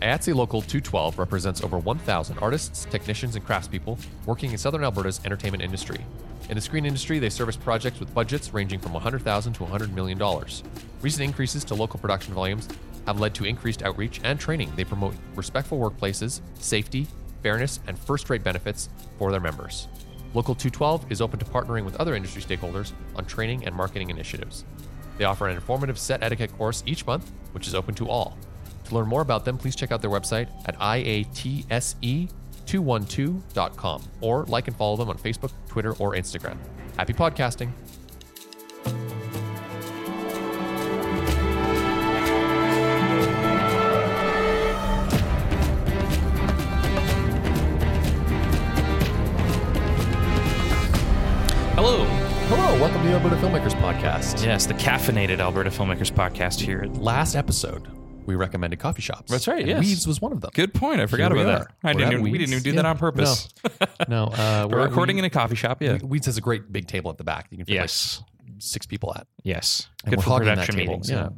IATSE Local 212 represents over 1,000 artists, technicians, and craftspeople working in Southern Alberta's entertainment industry. In the screen industry, they service projects with budgets ranging from 100,000 to $100 million. Recent increases to local production volumes have led to increased outreach and training. They promote respectful workplaces, safety, fairness, and first rate benefits for their members. Local 212 is open to partnering with other industry stakeholders on training and marketing initiatives. They offer an informative set etiquette course each month, which is open to all. To learn more about them, please check out their website at iatse212.com or like and follow them on Facebook, Twitter, or Instagram. Happy podcasting. Hello. Hello, welcome to the Alberta Filmmakers Podcast. Yes, the caffeinated Alberta Filmmakers podcast here. Last episode, we recommended coffee shops. That's right, And yes. Weeds was one of them. Good point. I forgot Here about that. I We're didn't. Even, we didn't even do Yeah. that on purpose. No, uh, We're at recording Weeds- in a coffee shop. Yeah. Weeds has a great big table at the back. You can fit yes. like six people at. Yes. And Good we're for that production table, meetings. Yeah.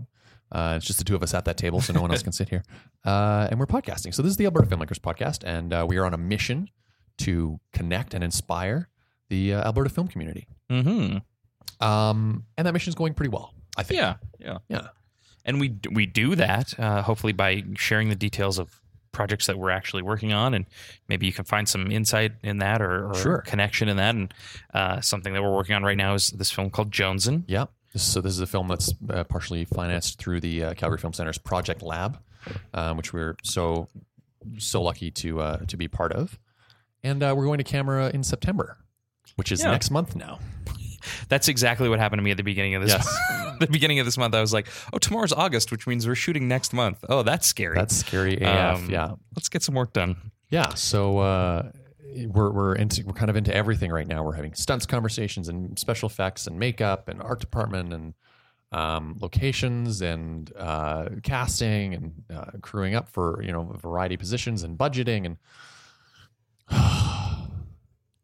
Uh, it's just the two of us at that table, so no one else can sit here. Uh, and we're podcasting. So this is the Alberta Filmmakers Podcast, and uh, we are on a mission to connect and inspire the uh, Alberta film community. Mm-hmm. Um, and that mission is going pretty well, I think. Yeah. Yeah. Yeah. And we we do that uh, hopefully by sharing the details of projects that we're actually working on, and maybe you can find some insight in that or, or Sure. connection in that. And uh, something that we're working on right now is this film called Jonesin. Yeah. So this is a film that's uh, partially financed through the uh, Calgary Film Center's Project Lab, um, which we're so so lucky to uh, to be part of. And uh, we're going to camera in September, which is Yeah. next month now. That's exactly what happened to me at the beginning of this. Yes. the beginning of this month, I was like, "Oh, tomorrow's August, which means we're shooting next month." Oh, that's scary. That's scary AF. Um, yeah. Let's get some work done. Yeah. So uh, we're we're into we're kind of into everything right now. We're having stunts conversations and special effects and makeup and art department and um, locations and uh, casting and uh, crewing up for you know a variety of positions and budgeting and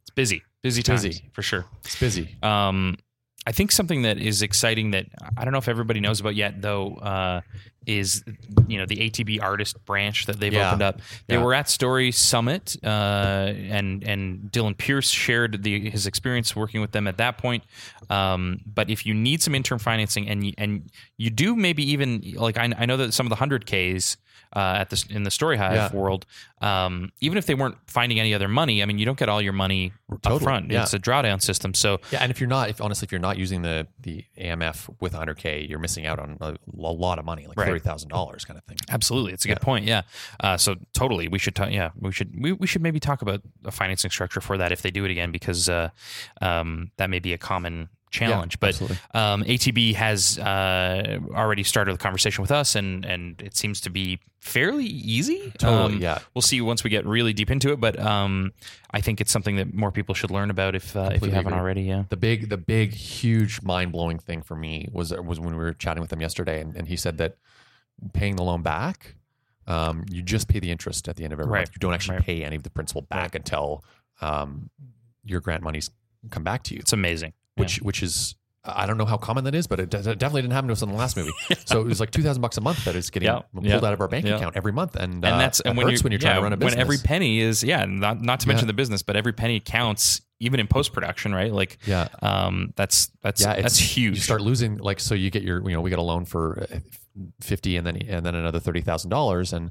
It's busy, busy times busy. for sure. it's busy. Um, I think something that is exciting that I don't know if everybody knows about yet, though, uh, is you know the ATB artist branch that they've Yeah. opened up. They Yeah. were at Story Summit, uh, and and Dylan Pierce shared the, his experience working with them at that point. Um, but if you need some interim financing, and you, and you do maybe even like I, I know that some of the hundred Ks. Uh, at the in the Story Hive Yeah. world, um, even if they weren't finding any other money, I mean, you don't get all your money Totally, up front. yeah. It's a drawdown system, so Yeah, and if you're not, if honestly, if you're not using the the AMF with 100k, you're missing out on a, a lot of money, like Right. thirty thousand dollars, kind of thing. Absolutely, it's a good point. Yeah. Uh, so totally, we should. talk yeah, we should. We, we should maybe talk about a financing structure for that if they do it again, because uh, um, that may be a common challenge. but um, ATB has uh, already started the conversation with us, and and it seems to be fairly easy. Totally, Um, yeah. We'll see once we get really deep into it, but um, I think it's something that more people should learn about if uh, if you haven't agree. already. Yeah. The big, the big, huge, mind blowing thing for me was was when we were chatting with him yesterday, and, and he said that paying the loan back, um, you just pay the interest at the end of every Right. month. You don't actually Right. pay any of the principal back until um, your grant monies come back to you. It's amazing. Yeah. Which, which is, I don't know how common that is, but it, definitely didn't happen to us in the last movie. So it was like two thousand bucks a month that is getting Yeah. pulled Yeah. out of our bank Yeah. account every month, and, and uh, that's and when hurts you when you're trying to run a business. when every penny is yeah not not to mention the business but every penny counts even in post production right like yeah, um that's that's yeah, that's huge You start losing like so you get your you know we get a loan for uh, fifty and then and then another thirty thousand dollars and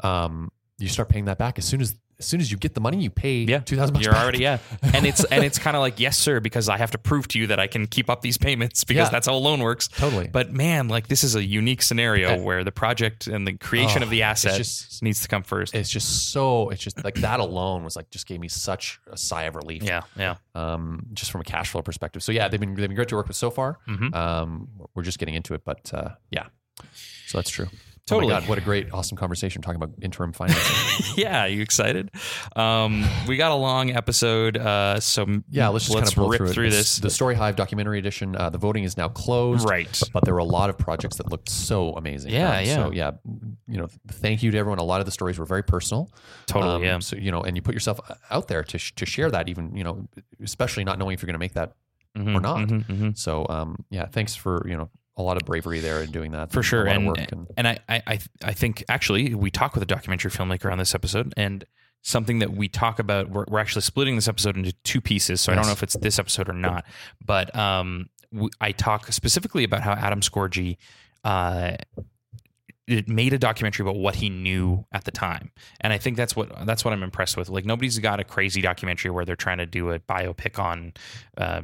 um you start paying that back as soon as as soon as you get the money you pay yeah two thousand you're back. already yeah and it's and it's kind of like yes sir because i have to prove to you that i can keep up these payments because Yeah. that's how a loan works totally. but man like this is a unique scenario where the project and the creation Oh, of the it's asset just- needs to come first it's just so it's just like that alone was like just gave me such a sigh of relief. yeah yeah Um, just from a cash flow perspective. So yeah, they've been they've been great to work with so far. Mhm. Um, we're just getting into it, but uh, yeah. So that's true. Totally. Oh my God, what a great, awesome conversation talking about interim financing. yeah you excited um we got a long episode uh so Yeah, let's just let's kind of rip through, through this The Story Hive documentary edition. Uh, the voting is now closed. right But there were a lot of projects that looked so amazing. Yeah, Um, yeah. So yeah, you know, thank you to everyone. A lot of the stories were very personal. totally Um, yeah So you know, and you put yourself out there to sh- to share that, even you know, especially not knowing if you're going to make that Mhm, or not. mhm, mhm. So um, yeah, thanks for you know a lot of bravery there in doing that. For sure. and and- and I, I I think actually we talk with a documentary filmmaker on this episode and something that we talk about we're, we're actually splitting this episode into two pieces so I don't know if it's this episode or not. But um I talk specifically about how Adam Scorgie uh it made a documentary about what he knew at the time. And i think that's what that's what i'm impressed with. Like nobody's got a crazy documentary where they're trying to do a biopic on uh,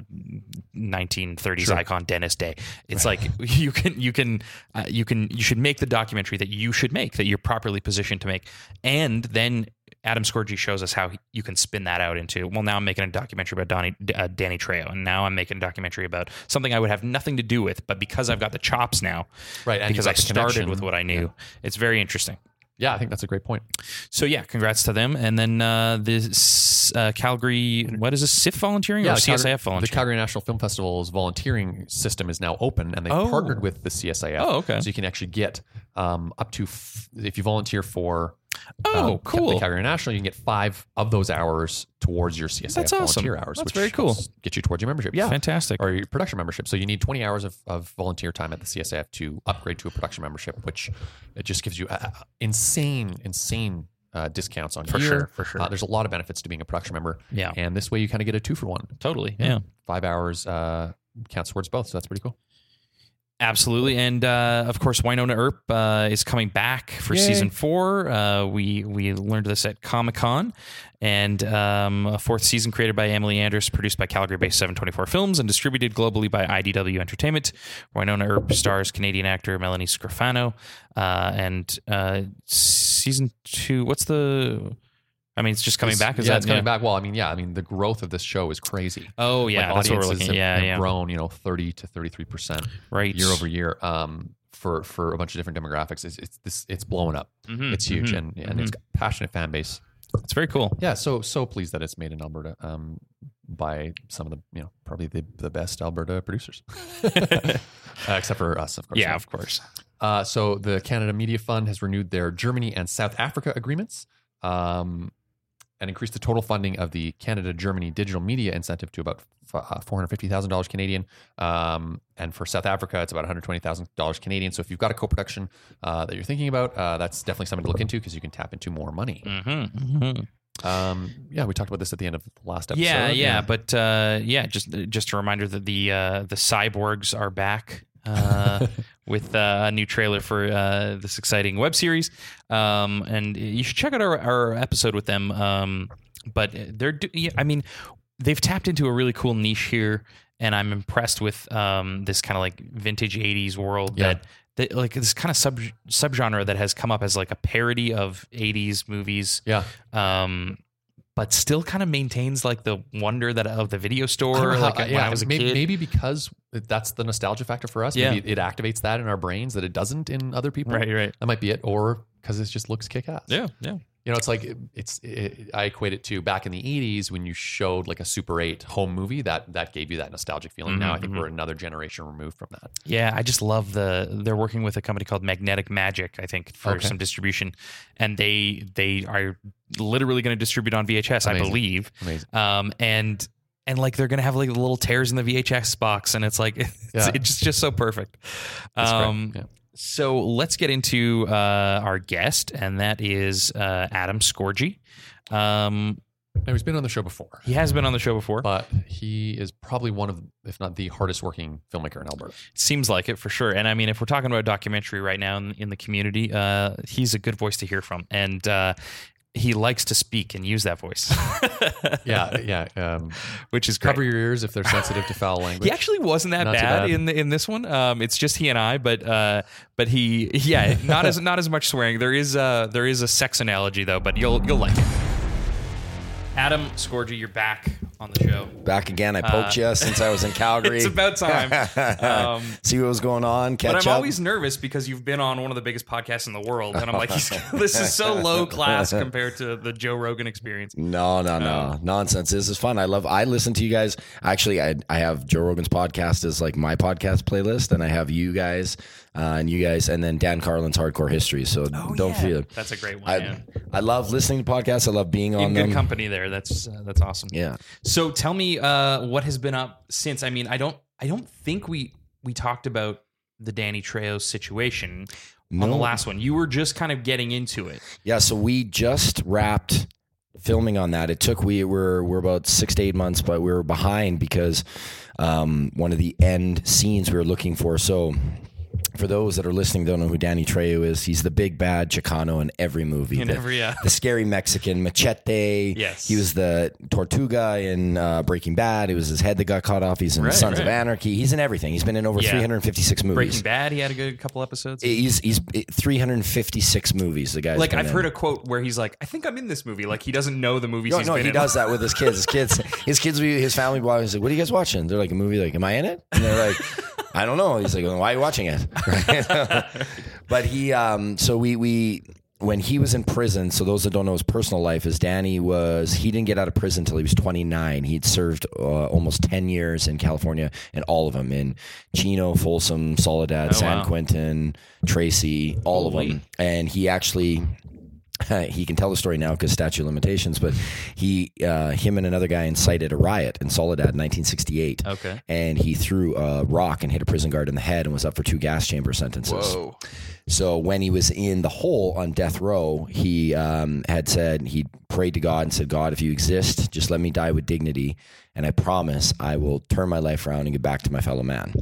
1930s Sure. icon dennis day. It's like you can you can uh, you can you should make the documentary that you should make that you're properly positioned to make. And then Adam Scorgie shows us how he- you can spin that out into. Well, now I'm making a documentary about Donnie, uh, Danny Trejo, and now I'm making a documentary about something I would have nothing to do with, but because I've got the chops now, right because I started connection. with what I knew. It's very interesting. yeah i think that's a great point So yeah, congrats to them. And then uh, this uh, Calgary, what is this? CIFF volunteering or the Calgary- CSIF The volunteering? Calgary National Film Festival's volunteering system is now open, and they Oh. partnered with the CSIF. Oh, okay. So you can actually get um, up to f- if you volunteer for oh, um, cool. the Calgary National, you can get five of those hours towards your CSIF That's awesome. volunteer hours. That's which very cool. Get you towards your membership. Yeah. Fantastic. Or your production membership. So you need 20 hours of, of volunteer time at the CSIF to upgrade to a production membership, which it just gives you uh, insane, insane uh, discounts on For sure, for sure. Uh, there's a lot of benefits to being a production member. Yeah. And this way you kind of get a two for one. Totally. Yeah. Five hours uh, counts towards both. So that's pretty cool. Absolutely, and uh, of course, Wynonna Earp uh, is coming back for Yay. season four. Uh, we we learned this at Comic Con, and um, a fourth season created by Emily Andras, produced by Calgary-based 724 Films, and distributed globally by IDW Entertainment. Wynonna Earp stars Canadian actor Melanie Scrofano, uh, and uh, season two. What's the? I mean, it's just coming It's- back. Is yeah, that it's coming yeah. back. Well, I mean, yeah, I mean, the growth of this show is crazy. Oh yeah, like that's what we're audiences looking. have, at. have Yeah, yeah, grown, you know, 30 to 33 percent right. year over year um, for for a bunch of different demographics. It's it's this it's blowing up. Mhm, It's huge, mhm, and and it's got passionate fan base. It's very cool. Yeah, so so pleased that it's made in Alberta um, by some of the you know probably the the best Alberta producers, uh, except for us, of course. Yeah, of course. Uh, so the Canada Media Fund has renewed their Germany and South Africa agreements. Um, and increased the total funding of the Canada Germany Digital Media Incentive to about uh, $450,000 Canadian. Um, and for South Africa, it's about $120,000 Canadian. So if you've got a co production uh, that you're thinking about, uh, that's definitely something to look into because you can tap into more money. Mm-hmm, Um, yeah, we talked about this at the end of the last episode. Yeah, yeah, but uh, yeah, just just a reminder that the uh, the PsyBorgs are back uh, with uh, a new trailer for uh, this exciting web series, um, and you should check out our, our episode with them. Um, but they're, do- I mean, they've tapped into a really cool niche here, and I'm impressed with um, this kind of like vintage '80s world Yeah. that. That, like this kind of sub subgenre that has come up as like a parody of 80s movies Yeah. um, but still kind of maintains like the wonder that of the video store. how- Like when yeah, I was a maybe, kid. maybe because that's the nostalgia factor for us. Yeah. Maybe it activates that in our brains that it doesn't in other people. Right, right. That might be it. Or because it just looks kick ass. Yeah, yeah. You know, it's like it's. It, I equate it to back in the '80s when you showed like a Super 8 home movie that that gave you that nostalgic feeling. Now I think Mhm, we're another generation removed from that. Yeah, I just love the they're working with a company called Magnetic Magic, I think, for Okay. some distribution. And they they are literally going to distribute on VHS, I believe. Amazing. Um and and like they're gonna have like little tears in the VHS box, and it's like it's, Yeah. it's just so perfect. That's great. Um, Yeah. So let's get into uh, our guest, and that is uh, Adam Scorgie. Um, Now he's been on the show before, he has been on the show before. but he is probably one of, if not the hardest working filmmaker in Alberta. Seems like it for sure. And I mean, if we're talking about a documentary right now in, in the community, uh, he's a good voice to hear from, and uh, he likes to speak and use that voice. Yeah, yeah. Um, which is great. cover your ears if they're sensitive to foul language. He actually wasn't that bad, bad. in the, in this one. Um, it's just he and I, but uh, but he yeah, not as not as much swearing. There is uh there is a sex analogy though, but you'll you'll like it. Adam Scorgie, you're back on the show. Back again. I poked Uh, you since I was in Calgary. It's about time. Um, See what was going on. Catch but I'm up. always nervous because you've been on one of the biggest podcasts in the world, and I'm like, this is so low class compared to the Joe Rogan experience. No, no, no, nonsense. This is fun. I love. I listen to you guys. Actually, I I have Joe Rogan's podcast as like my podcast playlist, and I have you guys uh, and you guys, and then Dan Carlin's Hardcore History. So don't feel. That's a great one. I man. I love listening to podcasts. I love being on In good them. company there. That's uh, that's awesome. Yeah. So tell me uh, what has been up since. I mean, I don't I don't think we we talked about the Danny Trejo situation on the last one. You were just kind of getting into it. Yeah, so we just wrapped filming on that. It took we were we're about six to eight months, but we were behind because um, one of the end scenes we were looking for. So. For those that are listening, don't know who Danny Trejo is. He's the big bad Chicano in every movie. In the, every, yeah. the scary Mexican Machete. Yes. he was the Tortuga in uh, Breaking Bad. It was his head that got cut off. He's in Right, Sons of. Anarchy. He's in everything. He's been in over Yeah. 356 movies. Breaking Bad, he had a good couple episodes. He's he's 356 movies. The guy. like I've in. heard a quote where he's like, "I think I'm in this movie." Like he doesn't know the movies No, he's no, he in. does that with his kids. His kids, his kids, his family will like, "What are you guys watching?" They're like, "A movie." Like, "Am I in it?" And they're like, "I don't know." He's like, well, "Why are you watching it?" but he, um, so we we when he was in prison. So those that don't know his personal life is Danny was he didn't get out of prison until he was 29. He'd served uh, almost 10 years in California, and all of them in Chino, Folsom, Soledad, Oh, San wow. Quentin, Tracy, all of them. And he actually he can tell the story now because statute of limitations, but he, uh, him and another guy incited a riot in Soledad in 1968. Okay. And he threw a rock and hit a prison guard in the head and was up for two gas chamber sentences. Whoa. So when he was in the hole on death row, he um, had said, he prayed to God and said, God, if you exist, just let me die with dignity. And I promise I will turn my life around and get back to my fellow man.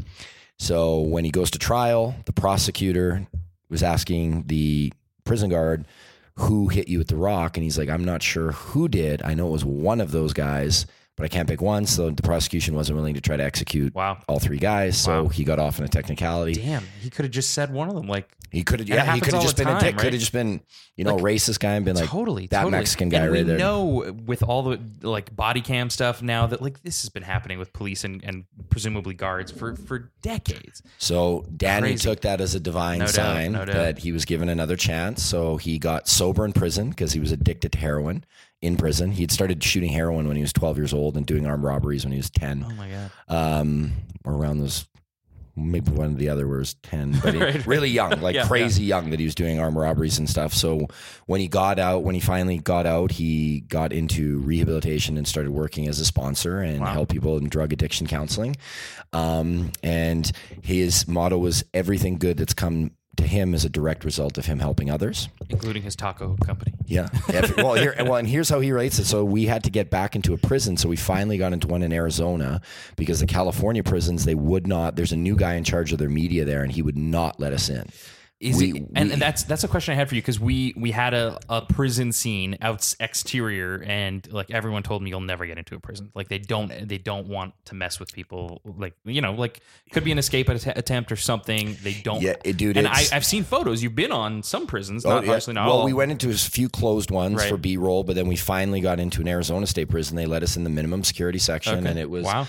So when he goes to trial, the prosecutor was asking the prison guard, who hit you with the rock? And he's like, I'm not sure who did. I know it was one of those guys, but I can't pick one. So the prosecution wasn't willing to try to execute Wow. all three guys. So Wow. he got off in a technicality. Damn, he could have just said one of them. Like He could have, yeah, he could have just been a time, dick. Could have just been, you know, Like, a racist guy and been like, totally, that totally. Mexican guy and we right there. know with all the like body cam stuff now that like this has been happening with police and, and presumably guards for for decades. So Danny Crazy. took that as a divine No sign no that he was given another chance. So he got sober in prison because he was addicted to heroin in prison. He'd started shooting heroin when he was 12 years old and doing armed robberies when he was 10. Oh my god. um, or around those. Maybe one of the other was 10, but he, Right, really young, like Yeah, crazy young that he was doing armed robberies and stuff. So when he got out, when he finally got out, he got into rehabilitation and started working as a sponsor and Wow. help people in drug addiction counseling. Um, and his motto was everything good that's come to him is a direct result of him helping others. Including his taco company. Yeah. Every- well, here, well, and here's how he relates it. So we had to get back into a prison. So we finally got into one in Arizona because the California prisons they would not. There's a new guy in charge of their media there, and he would not let us in. Is We- it, and, we- and that's that's a question I had for you because we we had a, a prison scene out exterior and like everyone told me you'll never get into a prison like they don't they don't want to mess with people like you know like could be an escape att- attempt or something they don't Yeah, it- dude, and I I've seen photos you've been on some prisons Oh, not yeah. obviously not well, all we went into a few closed ones Right. for B roll, but then we finally got into an Arizona State prison. They let us in the minimum security section, Okay. and it was Wow.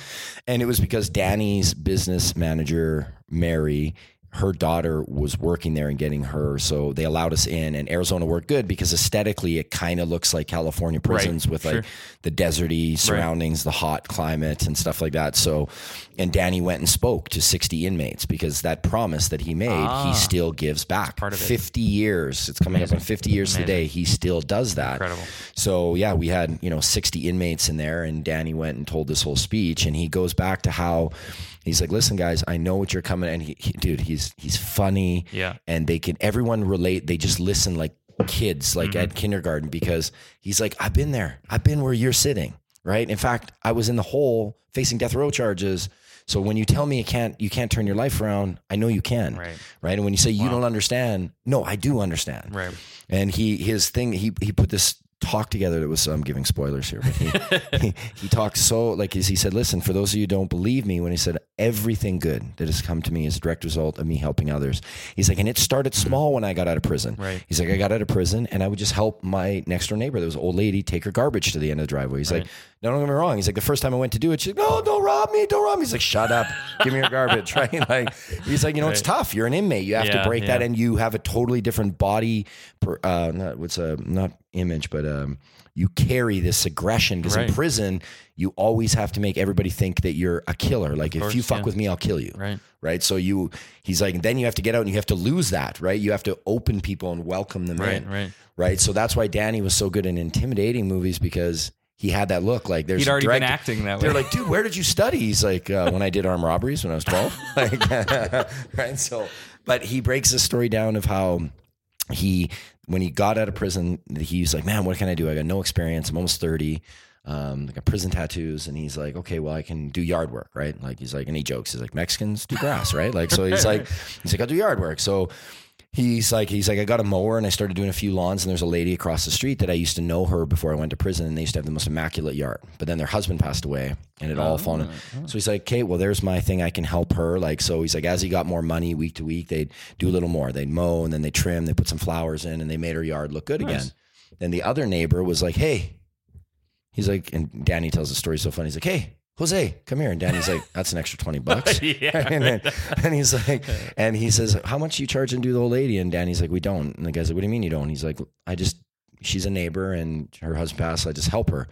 and it was because Danny's business manager Mary. Her daughter was working there and getting her, so they allowed us in. And Arizona worked good because aesthetically, it kind of looks like California prisons with sure. like the deserty surroundings, the hot climate, and stuff like that. So, and Danny went and spoke to 60 inmates because that promise that he made, Ah. he still gives back. part of it. 50 years. It's coming up on 50 years today. He still does that. Incredible. So yeah, we had you know 60 inmates in there, and Danny went and told this whole speech, and he goes back to how he's like, "Listen, guys, I know what you're coming." And he, he dude, he's he's funny, Yeah. and they can everyone relate. They just listen like kids, like mm-hmm. at kindergarten, because he's like, "I've been there. I've been where you're sitting." Right. In fact, I was in the hole facing death row charges. So when you tell me you can't you can't turn your life around, I know you can. Right. Right. And when you say you don't understand, no, I do understand. Right. And he his thing he he put this talk together that was I'm giving spoilers here, but he, he he talked so like as he said, listen, for those of you who don't believe me, when he said everything good that has come to me is a direct result of me helping others. He's like, and it started small when I got out of prison. Right. He's like, I got out of prison and I would just help my next door neighbor. There was an old lady take her garbage to the end of the driveway. He's like, no, don't get me wrong. He's like, the first time I went to do it, she's like, no, don't rob me, don't rob me. He's like, shut up, give me your garbage. Right? Like, he's like, you know, it's tough. You're an inmate. You have Yeah, to break that and you have a totally different body per, uh not what's a not image but um you carry this aggression because Right. in prison you always have to make everybody think that you're a killer like if you fuck yeah. with me i'll kill you Right. right so you he's like then you have to get out and you have to lose that right you have to open people and welcome them Right, in right. right so that's why danny was so good in intimidating movies because he had that look like there's He'd already direct- been acting that way. They're like, dude, where did you study? He's like, uh, when I did armed robberies when I was 12. like, right. So, but he breaks the story down of how he, when he got out of prison, he's like, man, what can I do? I got no experience. I'm almost 30. Um, I got prison tattoos. And he's like, okay, well, I can do yard work, right? Like, he's like, and he jokes, he's like, Mexicans do grass, right? Like, so he's like, he's like, I'll do yard work. So, He's like, he's like, I got a mower and I started doing a few lawns. And there's a lady across the street that I used to know her before I went to prison, and they used to have the most immaculate yard. But then their husband passed away, and it all oh, fallen. So he's like, okay, well, there's my thing. I can help her. Like, so he's like, as he got more money week to week, they'd do a little more. They'd mow and then they trim. They put some flowers in, and they made her yard look good again. Then the other neighbor was like, hey, he's like, and Danny tells the story so funny. He's like, hey. Jose, come here. And Danny's like, that's an extra 20 bucks. Yeah, and, then- and he's like, and he says, how much you charge and do the old lady? And Danny's like, we don't. And the guy's like, what do you mean you don't? He's like, I just, she's a neighbor and her husband passed. So I just help her.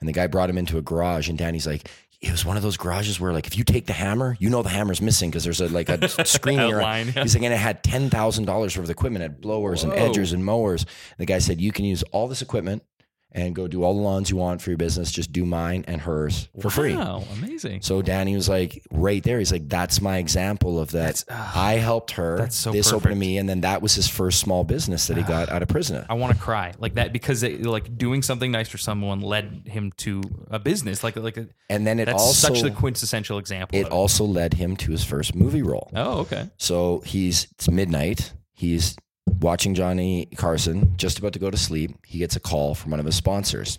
And the guy brought him into a garage and Danny's like, it was one of those garages where like, if you take the hammer, you know, the hammer's missing because there's a, like a screen here. Outline, yeah. He's like, and it had $10,000 worth of equipment, it had blowers and edgers and mowers. And the guy said, you can use all this equipment and go do all the lawns you want for your business. Just do mine and hers for free. Wow, amazing. So Danny was like, right there. He's like, that's my example of that. I helped her. that's so this opened to me, and then that was his first small business that he got out of prison. I want to cry like that because it, like doing something nice for someone led him to a business like like a, And then it that's also such the quintessential example. it of also led him to his first movie role. Oh, okay. So he's it's midnight. He's watching Johnny Carson, just about to go to sleep. He gets a call from one of his sponsors.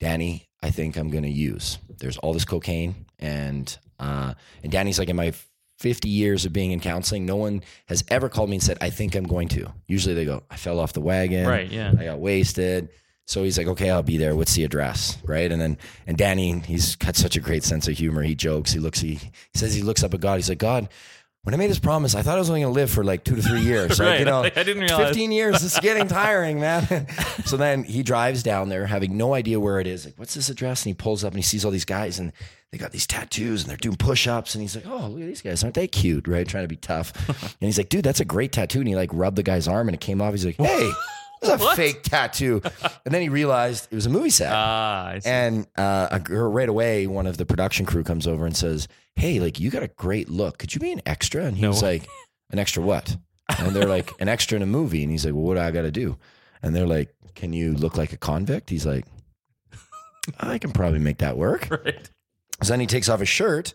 Danny, I think I'm going to use. There's all this cocaine, and uh, and Danny's like, in my 50 years of being in counseling, no one has ever called me and said, I think I'm going to. Usually they go, I fell off the wagon. Right, yeah. I got wasted. So he's like, okay, I'll be there. What's the address? Right. And then, and Danny, he's got such a great sense of humor. He jokes, he looks, he, he says he looks up at God. He's like, God, when I made this promise, I thought I was only going to live for like two to three years. Like, Right. you know, I didn't realize. 15 years. It's getting tiring, man. so then he drives down there having no idea where it is. Like, what's this address? And he pulls up and he sees all these guys and they got these tattoos and they're doing push ups. And he's like, oh, look at these guys. Aren't they cute? Right. Trying to be tough. and he's like, dude, that's a great tattoo. And he like rubbed the guy's arm and it came off. He's like, hey, it's a fake tattoo. And then he realized it was a movie set. Ah, I see. And uh, a girl right away, one of the production crew comes over and says, "Hey, like you got a great look. Could you be an extra?" And he No was like, "An extra what?" And they're like, "An extra in a movie." And he's like, "Well, what do I got to do?" And they're like, "Can you look like a convict?" He's like, "I can probably make that work." right. So then he takes off his shirt,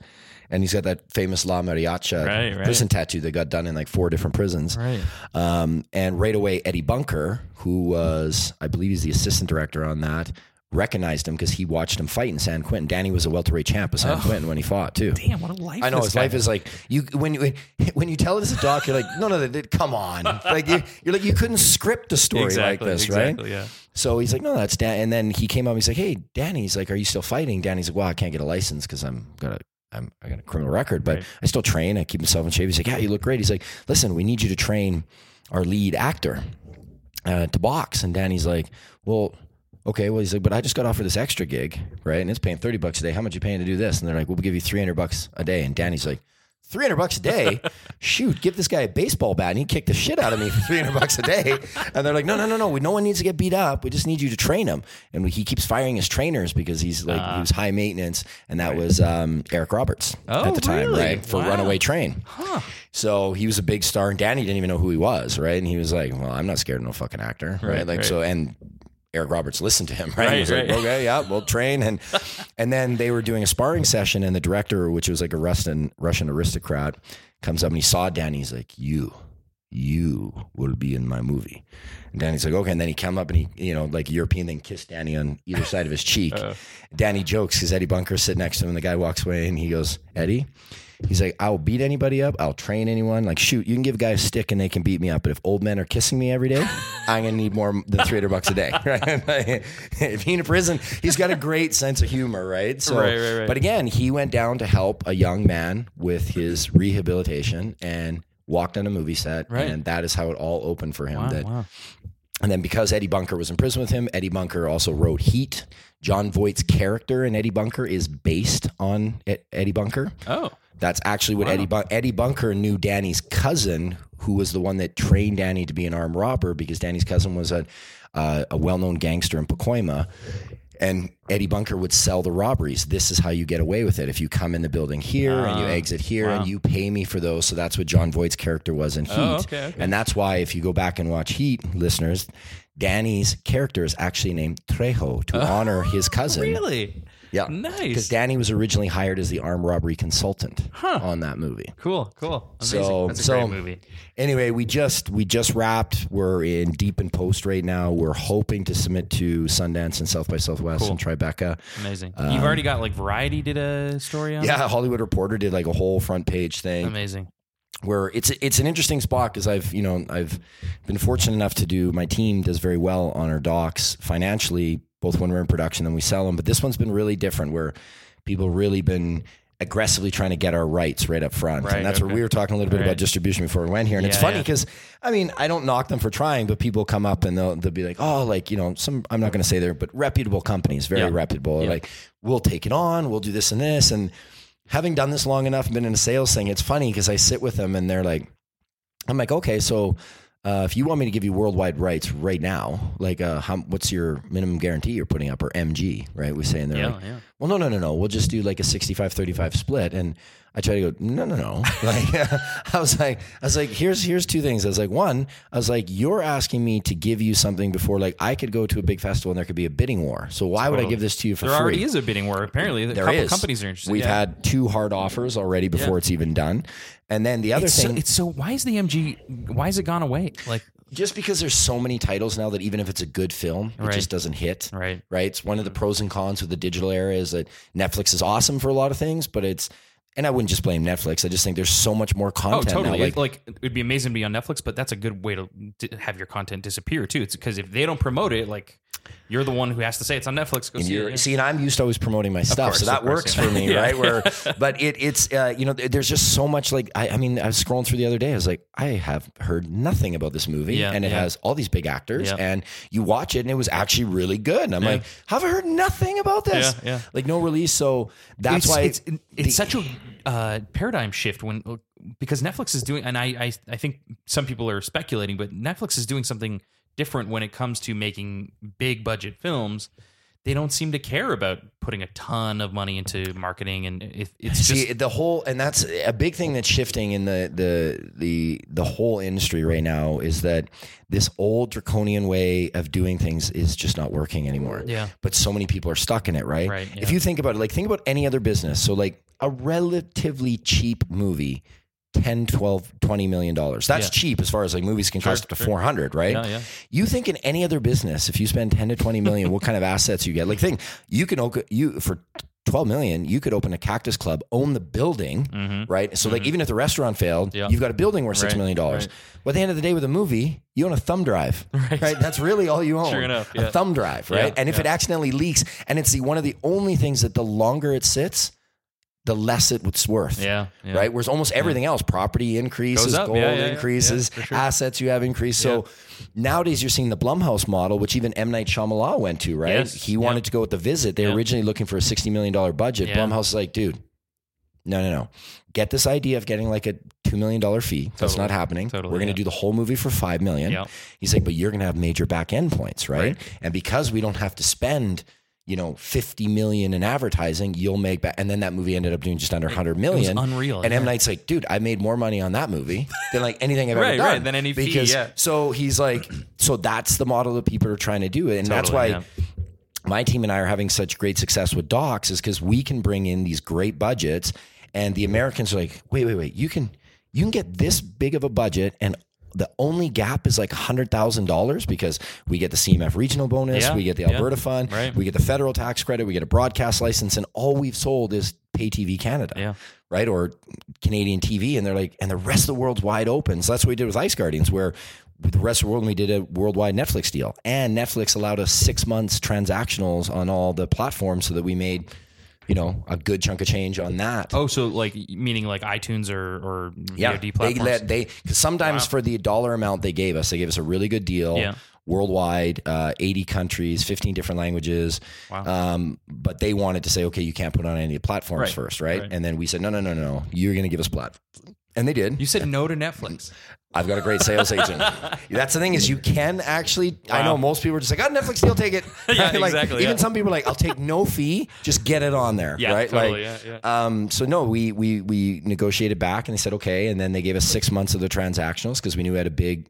and he's got that famous La Mariacha Right, right. prison tattoo that got done in like four different prisons. Right. Um, and right away, Eddie Bunker, who was, I believe, he's the assistant director on that, recognized him because he watched him fight in San Quentin. Danny was a welterweight champ of San Quentin when he fought too. Oh. Damn, what a life. I know his life is like you when you when you tell it as a doc, you're like, no, no, no, come on, like you, you're like you couldn't script a story exactly, like this, exactly, right? Yeah. So he's like, no, that's Dan. And then he came up. He's like, hey, Danny. He's like, are you still fighting? Danny's like, well, I can't get a license because I'm got a I'm I got a criminal record, but Right. I still train. I keep myself in shape. He's like, yeah, you look great. He's like, listen, we need you to train our lead actor uh, to box. And Danny's like, well. Okay, well, he's like, but I just got offered this extra gig, right? And it's paying 30 bucks a day. How much you paying to do this? And they're like, we'll give you 300 bucks a day. And Danny's like, 300 bucks a day? Shoot, give this guy a baseball bat and he kicked the shit out of me for 300 bucks a day. And they're like, no, no, no, no. We, no one needs to get beat up. We just need you to train him. And he keeps firing his trainers because he's like, he was high maintenance. And that was um, Eric Roberts Oh, at the time, really? right? For Wow. Runaway Train. So he was a big star, and Danny didn't even know who he was, right? And he was like, "Well, I'm not scared of no fucking actor, right?" Right, like right. so, and Eric Roberts listened to him, right? he Right, was right. like, "Okay, yeah, we'll train." And and then they were doing a sparring session, and the director, which was like a Russian Russian aristocrat, comes up and he saw Danny. He's like, "You." You will be in my movie. And Danny's like, okay. And then he come up and he, you know, like European thing, kissed Danny on either side of his cheek. Uh. Danny jokes because Eddie Bunker's sitting next to him. And the guy walks away and he goes, Eddie, He's like, I'll beat anybody up. I'll train anyone. Like, shoot, you can give a guy a stick and they can beat me up. But if old men are kissing me every day, I'm gonna need more than 300 bucks a day. Right? if he in a prison, he's got a great sense of humor, right? So, Right, right, right. but again, he went down to help a young man with his rehabilitation and walked on a movie set, Right. and that is how it all opened for him. Wow, that wow. and then because Eddie Bunker was in prison with him, Eddie Bunker also wrote Heat. Jon Voight's character in Eddie Bunker is based on Eddie Bunker. Oh, That's actually what Eddie Bun- Eddie Bunker knew Danny's cousin, who was the one that trained Danny to be an armed robber, because Danny's cousin was a uh, a well known gangster in Pacoima. And Eddie Bunker would sell the robberies. This is how you get away with it. If you come in the building here and you Ah, exit here wow. and you pay me for those. So that's what Jon Voight's character was in Heat. Oh, okay, okay. And that's why if you go back and watch Heat, listeners, Danny's character is actually named Trejo to honor his cousin. Really? Yeah. Nice. Because Danny was originally hired as the armed robbery consultant on that movie. Cool, cool. Amazing. So, That's a so great movie. Anyway, we just we just wrapped. We're in deep in post right now. We're hoping to submit to Sundance and South by Southwest Cool. and Tribeca. Amazing. You've already got like Variety did a story on it? um, Yeah, Hollywood Reporter did like a whole front page thing Amazing. where it's it's an interesting spot because I've you know I've been fortunate enough to do my team does very well on our docs financially both when we're in production and we sell them but this one's been really different where people really been aggressively trying to get our rights right up front Right, and that's where we were talking a little bit about distribution before we went here and it's Yeah, funny yeah. because I mean I don't knock them for trying but people come up and they'll they'll be like oh like you know some I'm not going to say there but reputable companies very Yeah. reputable Yeah. like we'll take it on we'll do this and this and having done this long enough and been in a sales thing, it's funny because I sit with them and they're like, I'm like, okay, so uh, if you want me to give you worldwide rights right now, like, uh, how, what's your minimum guarantee you're putting up or MG, right? We say, and they're Yeah, like, yeah. Well, no, no, no, no. We'll just do like a 65 35 split. And I try to go, no, no, no. Like, I was like, I was like, here's, here's two things. I was like, one, I was like, you're asking me to give you something before, like, I could go to a big festival and there could be a bidding war. So why would I give this to you for There free? already is a bidding war. Apparently, a There couple is. companies are interested. We've yeah. had two hard offers already before it's even done. And then the other It's so, thing, it's so. Why is the MG? Why has it gone away? Like, just because there's so many titles now that even if it's a good film, it Right. just doesn't hit. right? Right. It's one of the pros and cons of the digital era is that Netflix is awesome for a lot of things, but it's, and I wouldn't just blame Netflix. I just think there's so much more content. Oh, content totally. now. It- Like, it'd be amazing to be on Netflix, but that's a good way to have your content disappear too. It's because if they don't promote it, like you're the one who has to say it's on Netflix. Go And see it. see, and I'm used to always promoting my stuff, course, so that course, works yeah. for me, Yeah. right? Where, but it, it's uh, you know, there's just so much. Like, I, I mean, I was scrolling through the other day. I was like, I have heard nothing about this movie, Yeah, and it has all these big actors, and you watch it, and it was actually really good. And I'm like, have I heard nothing about this? Yeah. Like no release, so that's it's, why it's, the- it's such a uh, paradigm shift when because Netflix is doing, and I, I I think some people are speculating, but Netflix is doing something different when it comes to making big budget films. They don't seem to care about putting a ton of money into marketing, and it, it's just See the whole, and that's a big thing that's shifting in the the the the whole industry right now is that this old draconian way of doing things is just not working anymore. Yeah. But so many people are stuck in it, right? Right, If you think about it, like think about any other business. So like a relatively cheap movie. 10 12 20 million dollars that's Yeah. cheap as far as like movies can cost up to sure. 400 right Yeah, yeah. you think in any other business if you spend 10 to 20 million what kind of assets you get like think you can open you for 12 million you could open a cactus club own the building right so like even if the restaurant failed Mm-hmm. Yeah. you've got a building worth six Right, million dollars right. but at the end of the day with a movie you own a thumb drive right, that's really all you own Sure enough, a thumb drive right Yeah, and if yeah. it accidentally leaks and it's the one of the only things that the longer it sits the less it's worth yeah, yeah. right? Whereas almost everything else, property increases, gold Yeah, yeah, yeah. increases, Yeah, sure. assets you have increase. So nowadays you're seeing the Blumhouse model, which even M Night Shyamalan went to, right? Yes. He wanted to go with the Visit. They were originally looking for a sixty million dollar budget. Yeah. Blumhouse is like, dude, no, no, no. Get this idea of getting like a two million dollar fee. That's not happening. Totally, we're going to yeah. do the whole movie for five million. Yeah. He's like, but you're going to have major back end points, right? Right. And because we don't have to spend. You know, fifty million in advertising, you'll make back, and then that movie ended up doing just under hundred million. unreal, And M yeah. Night's like, dude, I made more money on that movie than like anything I've ever Right, done. right, than any fee, because yeah. so he's like, so that's the model that people are trying to do, and that's why Totally, my team and I are having such great success with docs is because we can bring in these great budgets, and the Americans are like, wait, wait, wait, you can you can get this big of a budget and. The only gap is like hundred thousand dollars because we get the CMF regional bonus, Yeah, we get the yeah, Alberta fund, right. we get the federal tax credit, we get a broadcast license, and all we've sold is pay TV Canada Yeah. right? Or Canadian TV, and they're like, and the rest of the world's wide open. So that's what we did with Ice Guardians, where with the rest of the world we did a worldwide Netflix deal, and Netflix allowed us six months transactionals on all the platforms, so that we made, you know, a good chunk of change on that. Oh, so like meaning like iTunes or or yeah, VOD they platforms. let they because sometimes for the dollar amount they gave us, they gave us a really good deal. Yeah. Worldwide, uh, 80 countries, 15 different languages. Wow. Um, but they wanted to say, okay, you can't put on any platforms Right, first, right? right. And then we said, no, no, no, no, you're going to give us plat- and they did. You said no to Netflix. I've got a great sales agent. That's the thing is you can actually. I know most people are just like, "Oh, Netflix deal, take it." Yeah, like, exactly, Even yeah. some people are like, "I'll take no fee, just get it on there." Yeah, right? totally, like, yeah, Um, so no, we we we negotiated back, and they said okay, and then they gave us six months of the transactionals because we knew we had a big.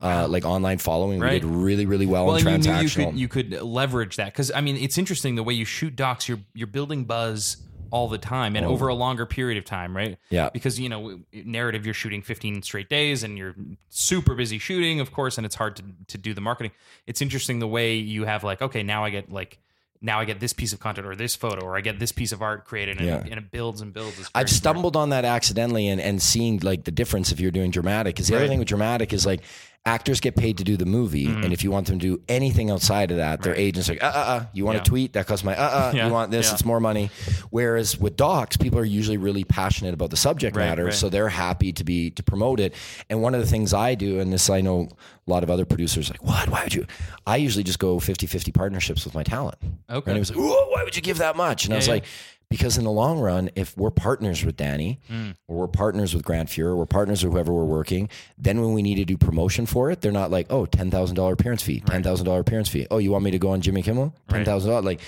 Uh, like online following, Right. we did really, really well, Well, you transactional. knew you could you could leverage that because I mean it's interesting the way you shoot docs. You're you're building buzz all the time and over a longer period of time, right? Oh. Yeah. Because you know narrative, you're shooting 15 straight days and you're super busy shooting, of course, and it's hard to to do the marketing. It's interesting the way you have like okay now I get like. Now I get this piece of content or this photo or I get this piece of art created and, Yeah. it, and it builds and builds. I've stumbled on that accidentally and, and seeing like the difference if you're doing dramatic. Because the other thing with dramatic is like actors get paid to do the movie, and if you want them to do anything outside of that, their agents are like, uh, uh, uh, you want Yeah. a tweet that costs my, uh, uh, Yeah. you want this, Yeah. it's more money. Whereas with docs, people are usually really passionate about the subject Right, matter, right. so they're happy to be to promote it. And one of the things I do, and this I know a lot of other producers like, what? Why would you? I usually just go 50-50 partnerships with my talent. Okay. And it was like, Whoa, why would you give that much? And I was like, because in the long run, if we're partners with Danny Mm. or we're partners with Grant Fuhr, we're partners with whoever we're working, then when we need to do promotion for it, they're not like, oh, $10,000 appearance fee, $10,000 appearance fee. Oh, you want me to go on Jimmy Kimmel? $10,000. Like,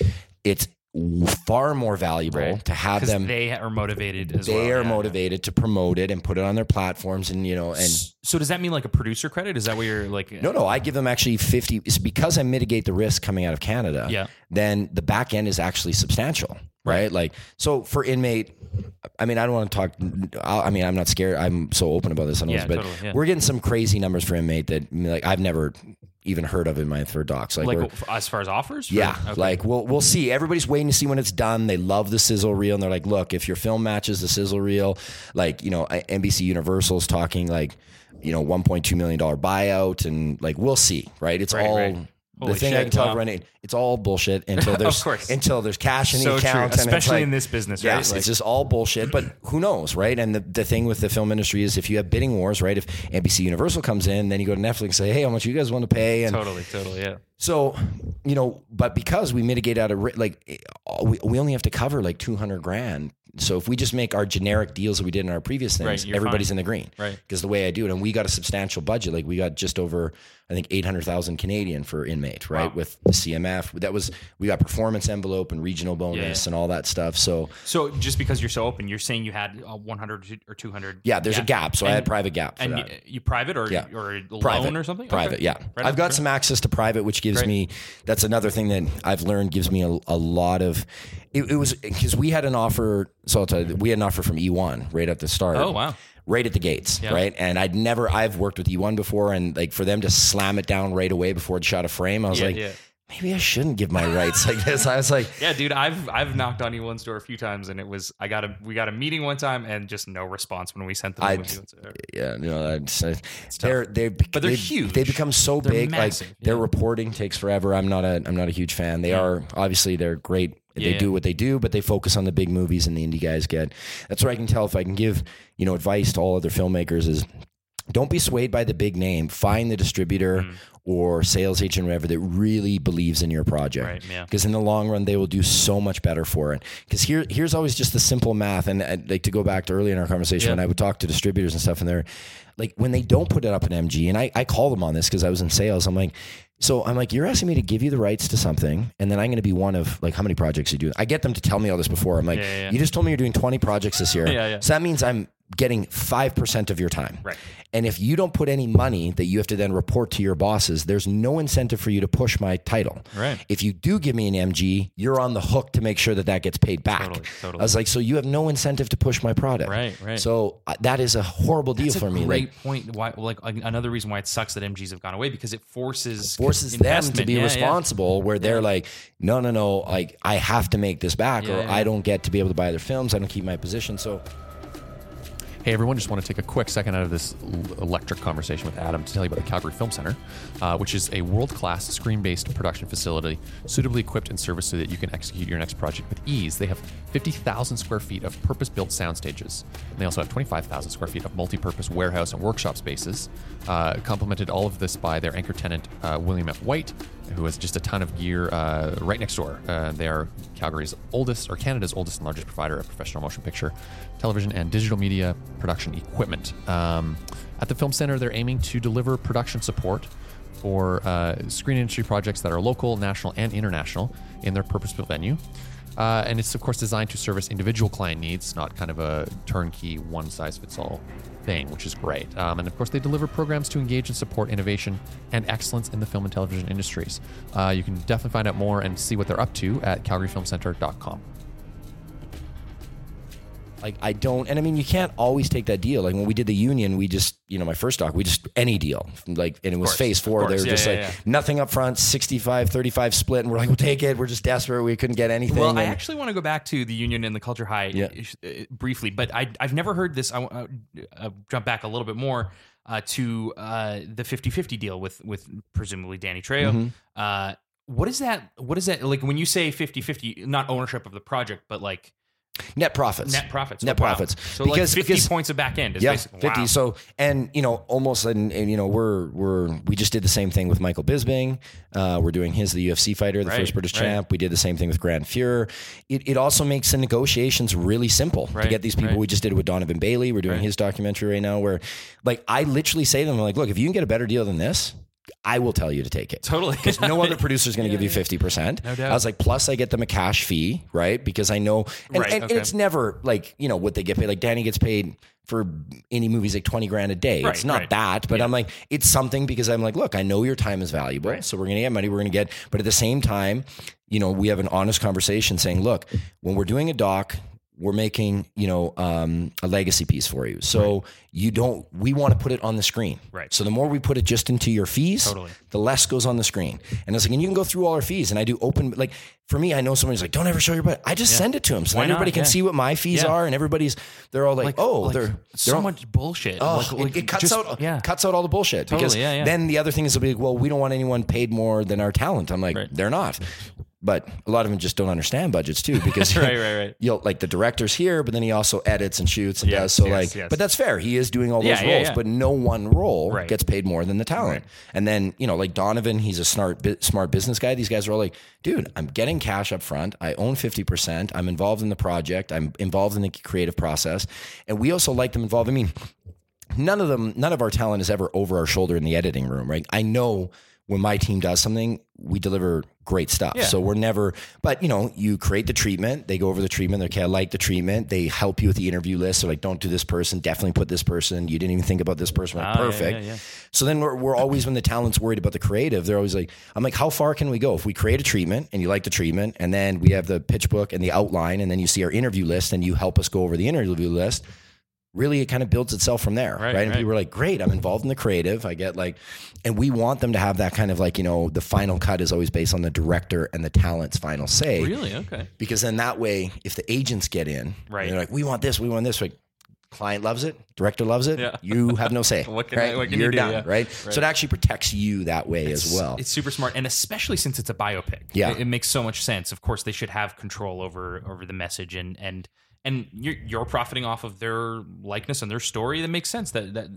it's far more valuable Right. to have them. they are motivated as They well. are yeah, yeah. motivated to promote it and put it on their platforms and, you know, and So does that mean like a producer credit? Is that what you're like? no, no, I give them actually 50. It's because I mitigate the risk coming out of Canada. Yeah. Then the back end is actually substantial, right? Like, so for inmate, I mean, I don't want to talk. I mean, I'm not scared. I'm so open about this Yeah, but totally, yeah. we're getting some crazy numbers for inmate that like I've never even heard of in my third docs. Like, Like as far as offers? Yeah, okay. like we'll we'll see. Everybody's waiting to see when it's done. They love the sizzle reel, and they're like, "Look, if your film matches the sizzle reel, like you know, NBC Universal's talking like, you know, 1.2 million dollar buyout, and like we'll see, right? It's Right, all right. The Holy thing I can tell wow. everyone. it- It's all bullshit until there's until there's cash in so the account, and especially like- in this business, Yes, right? Like- it's just all bullshit. But who knows, right? And the, the thing with the film industry is if you have bidding wars, right? If NBC Universal comes in, then you go to Netflix and say, "Hey, how much you guys want to pay?" And totally, totally, yeah. so, you know, but because we mitigate out of like eh, we, we only have to cover like 200 grand. So if we just make our generic deals that we did in our previous things, Right, everybody's fine. in the green. Right. Because the way I do it, and we got a substantial budget. Like we got just over, I think, 800,000 Canadian for inmate, right? Wow. With the CMF. That was, we got performance envelope and regional bonus yeah. and all that stuff. So So just because you're so open, you're saying you had uh, a 100 or 200. yeah, there's a gap. So I had private gap for And you, you private or Yeah. or loan private or something? Private, Okay. yeah. I've got some access to private, which gives Great. me. That's another thing that I've learned gives me a, a lot of. It, it was because we had an offer. So I'll tell you, we had an offer from E1 right at the start. Oh, wow. Right at the gates, Yeah. right? And I'd never. I've worked with E1 before, and like for them to slam it down right away before it shot a frame, I was Yeah, like, yeah. Maybe I shouldn't give my rights like this. I was like, Yeah, dude, I've I've knocked on E1's door a few times, and it was I got a we got a meeting one time, and just no response when we sent them. I- yeah, you know, that's, uh, they're they But they're they, huge. They become so They're big, massive, like their reporting takes forever. I'm not a I'm not a huge fan. They are obviously they're great. They Yeah. do what they do, but they focus on the big movies, and the indie guys get. That's what I can tell. If I can give you know advice to all other filmmakers is. Don't be swayed by the big name. Find the distributor Mm. Or sales agent, or whatever, that really believes in your project. Right, yeah. Because in the long run, they will do so much better for it. Because here, here's always just the simple math, and uh, like to go back to early in our conversation Yeah. when I would talk to distributors and stuff, and they're like, when they don't put it up in MG, and I, I call them on this because I was in sales. I'm like, so I'm like, you're asking me to give you the rights to something, and then I'm going to be one of like how many projects you do. I get them to tell me all this before. I'm like, Yeah, you just told me you're doing 20 projects this year, Yeah, yeah. so that means I'm getting five percent of your time, Right. and if you don't put any money that you have to then report to your bosses, there's no incentive for you to push my title. Right. If you do give me an MG, you're on the hook to make sure that that gets paid back. Totally, totally. I was like, so you have no incentive to push my product. Right, right. So uh, that is a horrible deal That's for a me. great Like, point. Why, like like, another reason why it sucks that MGs have gone away because it forces forces them to be Yeah, yeah. responsible where they're like, no, no, no, like I have to make this back or Yeah, yeah. I don't get to be able to buy their films. I don't keep my position. So Hey everyone, just want to take a quick second out of this electric conversation with Adam to tell you about the Calgary Film Center, uh, which is a world class screen based production facility suitably equipped and serviced so that you can execute your next project with ease. They have 50,000 square feet of purpose built sound stages. And they also have 25,000 square feet of multi purpose warehouse and workshop spaces, uh, complemented all of this by their anchor tenant, uh, William F. White, who has just a ton of gear uh, right next door. Uh, they are Calgary's oldest, or Canada's oldest and largest provider of professional motion picture, television, and digital media production equipment. Um, at the Film Center, they're aiming to deliver production support for uh, screen industry projects that are local, national, and international in their purpose-built venue. Uh, and it's of course designed to service individual client needs, not kind of a turnkey, one-size-fits-all thing, which is great. Um, and of course, they deliver programs to engage and support innovation and excellence in the film and television industries. Uh, you can definitely find out more and see what they're up to at CalgaryFilmCenter.com. Like I don't, and I mean, you can't always take that deal. Like when we did the union, we just, you know, my first doc, we just any deal. Like, and it was course, phase four. They were course. just Yeah, like yeah, yeah. nothing up front, 65, 35 split. And we're like, we'll take it. We're just desperate. We couldn't get anything. Well, I actually want to go back to the union and the culture high Yeah. uh, briefly, but I, I've never heard this. I want to uh, jump back a little bit more uh, to uh, the 50-50 deal with with presumably Danny Trejo. Mm-hmm. Uh, what is that? What is that like when you say 50-50, not ownership of the project, but like net profits. net profits? Net Wow. profits. So like Because- 50 because- points of back end is Yeah, basically fifty. wow. So, and you know, almost, and, and you know, we're we're we just did the same thing with Michael Bisping. Uh, we're doing his the UFC fighter, the Right, first British right. champ. We did the same thing with Grant Fuhr. It, it also makes the negotiations really simple to get these people. right. We just did it with Donovan Bailey. We're doing Right. his documentary right now. Where, like, I literally say to them, like, look, if you can get a better deal than this. I will tell you to take it. Totally. Because no other producer is going to give you 50%. No doubt. I was like, plus I get them a cash fee, right? Because I know, and, Right, and, okay. and it's never like, you know, what they get paid. Like Danny gets paid for any movies like 20 grand a day. Right, it's not right. that, but I'm like, it's something because I'm like, look, I know your time is valuable. So we're going to get money. We're going to get, but at the same time, you know, we have an honest conversation saying, look, when we're doing a doc, we're making, you know, um, a legacy piece for you. So you don't, we want to put it on the screen. Right. So the more we put it just into your fees, Totally. the less goes on the screen. And it's like, and you can go through all our fees. And I do open, like for me, I know somebody's like, don't ever show your butt. I just send it to them. So Why then not? everybody can Yeah. see what my fees Yeah. are. And everybody's, they're all like, oh, like, they're, they're so all- much bullshit. Oh, Like- like, it, it cuts just- out yeah. cuts out all the bullshit Totally, because yeah, yeah. then the other thing is they'll be like, well, we don't want anyone paid more than our talent. I'm like, Right. they're not. But a lot of them just don't understand budgets too because Right, right, right. You know, like the director's here, but then he also edits and shoots and Yes, does. So yes, like, yes. but that's fair. He is doing all those Yeah, roles, yeah. but no one role Right. gets paid more than the talent. And then you know, like Donovan, he's a smart, smart business guy. These guys are all like, dude, I'm getting cash up front. I own fifty percent. I'm involved in the project. I'm involved in the creative process, and we also like them involved. I mean, none of them, none of our talent is ever over our shoulder in the editing room, right? I know when my team does something, we deliver great stuff. Yeah. So we're never, but you know, you create the treatment, they go over the treatment, they're okay, I like the treatment, they help you with the interview list. They're like, don't do this person, definitely put this person. You didn't even think about this person. Like, ah, yeah, perfect. yeah, yeah. So then we're, we're always, when the talent's worried about the creative, they're always like, I'm like, how far can we go? If we create a treatment and you like the treatment, and then we have the pitch book and the outline, and then you see our interview list and you help us go over the interview list, really it kind of builds itself from there. Right. Right, And right. people are like, great, I'm involved in the creative. I get like, and we want them to have that kind of like, you know, the final cut is always based on the director and the talent's final say. Really? Okay. Because then that way, if the agents get in, Right. they're like, we want this, we want this, like, client loves it, director loves it, Yeah. you have no say. What can I- what can you You're do? done, Yeah. right? So it actually protects you that way as well. It's super smart, and especially since it's a biopic. Yeah. it, it makes so much sense. Of course, they should have control over over the message, and and and you're, you're profiting off of their likeness and their story. That makes sense. That that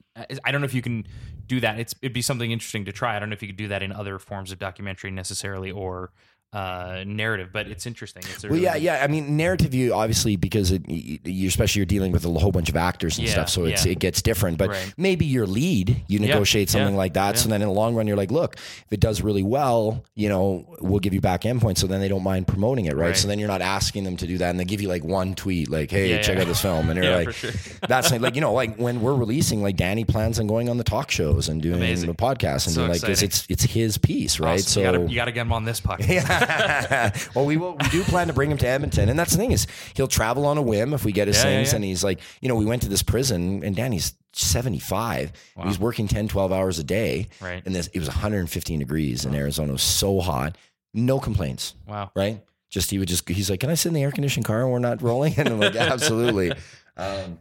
I don't know if you can do that. It's it'd be something interesting to try. I don't know if you could do that in other forms of documentary necessarily or uh, narrative, but it's interesting. It's a Well, really yeah, yeah. I mean, narrative you obviously because it, you, especially you're dealing with a whole bunch of actors and Yeah, stuff, so it's yeah. it gets different. But Right. maybe your lead, you negotiate something yeah, like that. So then in the long run, you're like, look, if it does really well, you know, we'll give you back endpoints. So then they don't mind promoting it, right? Right. So then you're not asking them to do that, and they give you like one tweet, like, hey, check out this film, and you're like, sure. that's like, like you know, like when we're releasing, like Danny plans on going on the talk shows and doing Amazing. the podcast and So doing like this. It's it's his piece, right? Awesome. So you gotta, get them on this podcast. well, we will. We do plan to bring him to Edmonton, and that's the thing is he'll travel on a whim if we get his Yeah, yeah, things. yeah. And he's like, you know, we went to this prison, and Danny's seventy five. Wow. He's working 10, 12 hours a day, Right. And this it was one hundred and fifteen degrees in Arizona. It was so hot, no complaints, Wow. right? Just he would just he's like, can I sit in the air conditioned car and we're not rolling? And I'm like, absolutely. Um,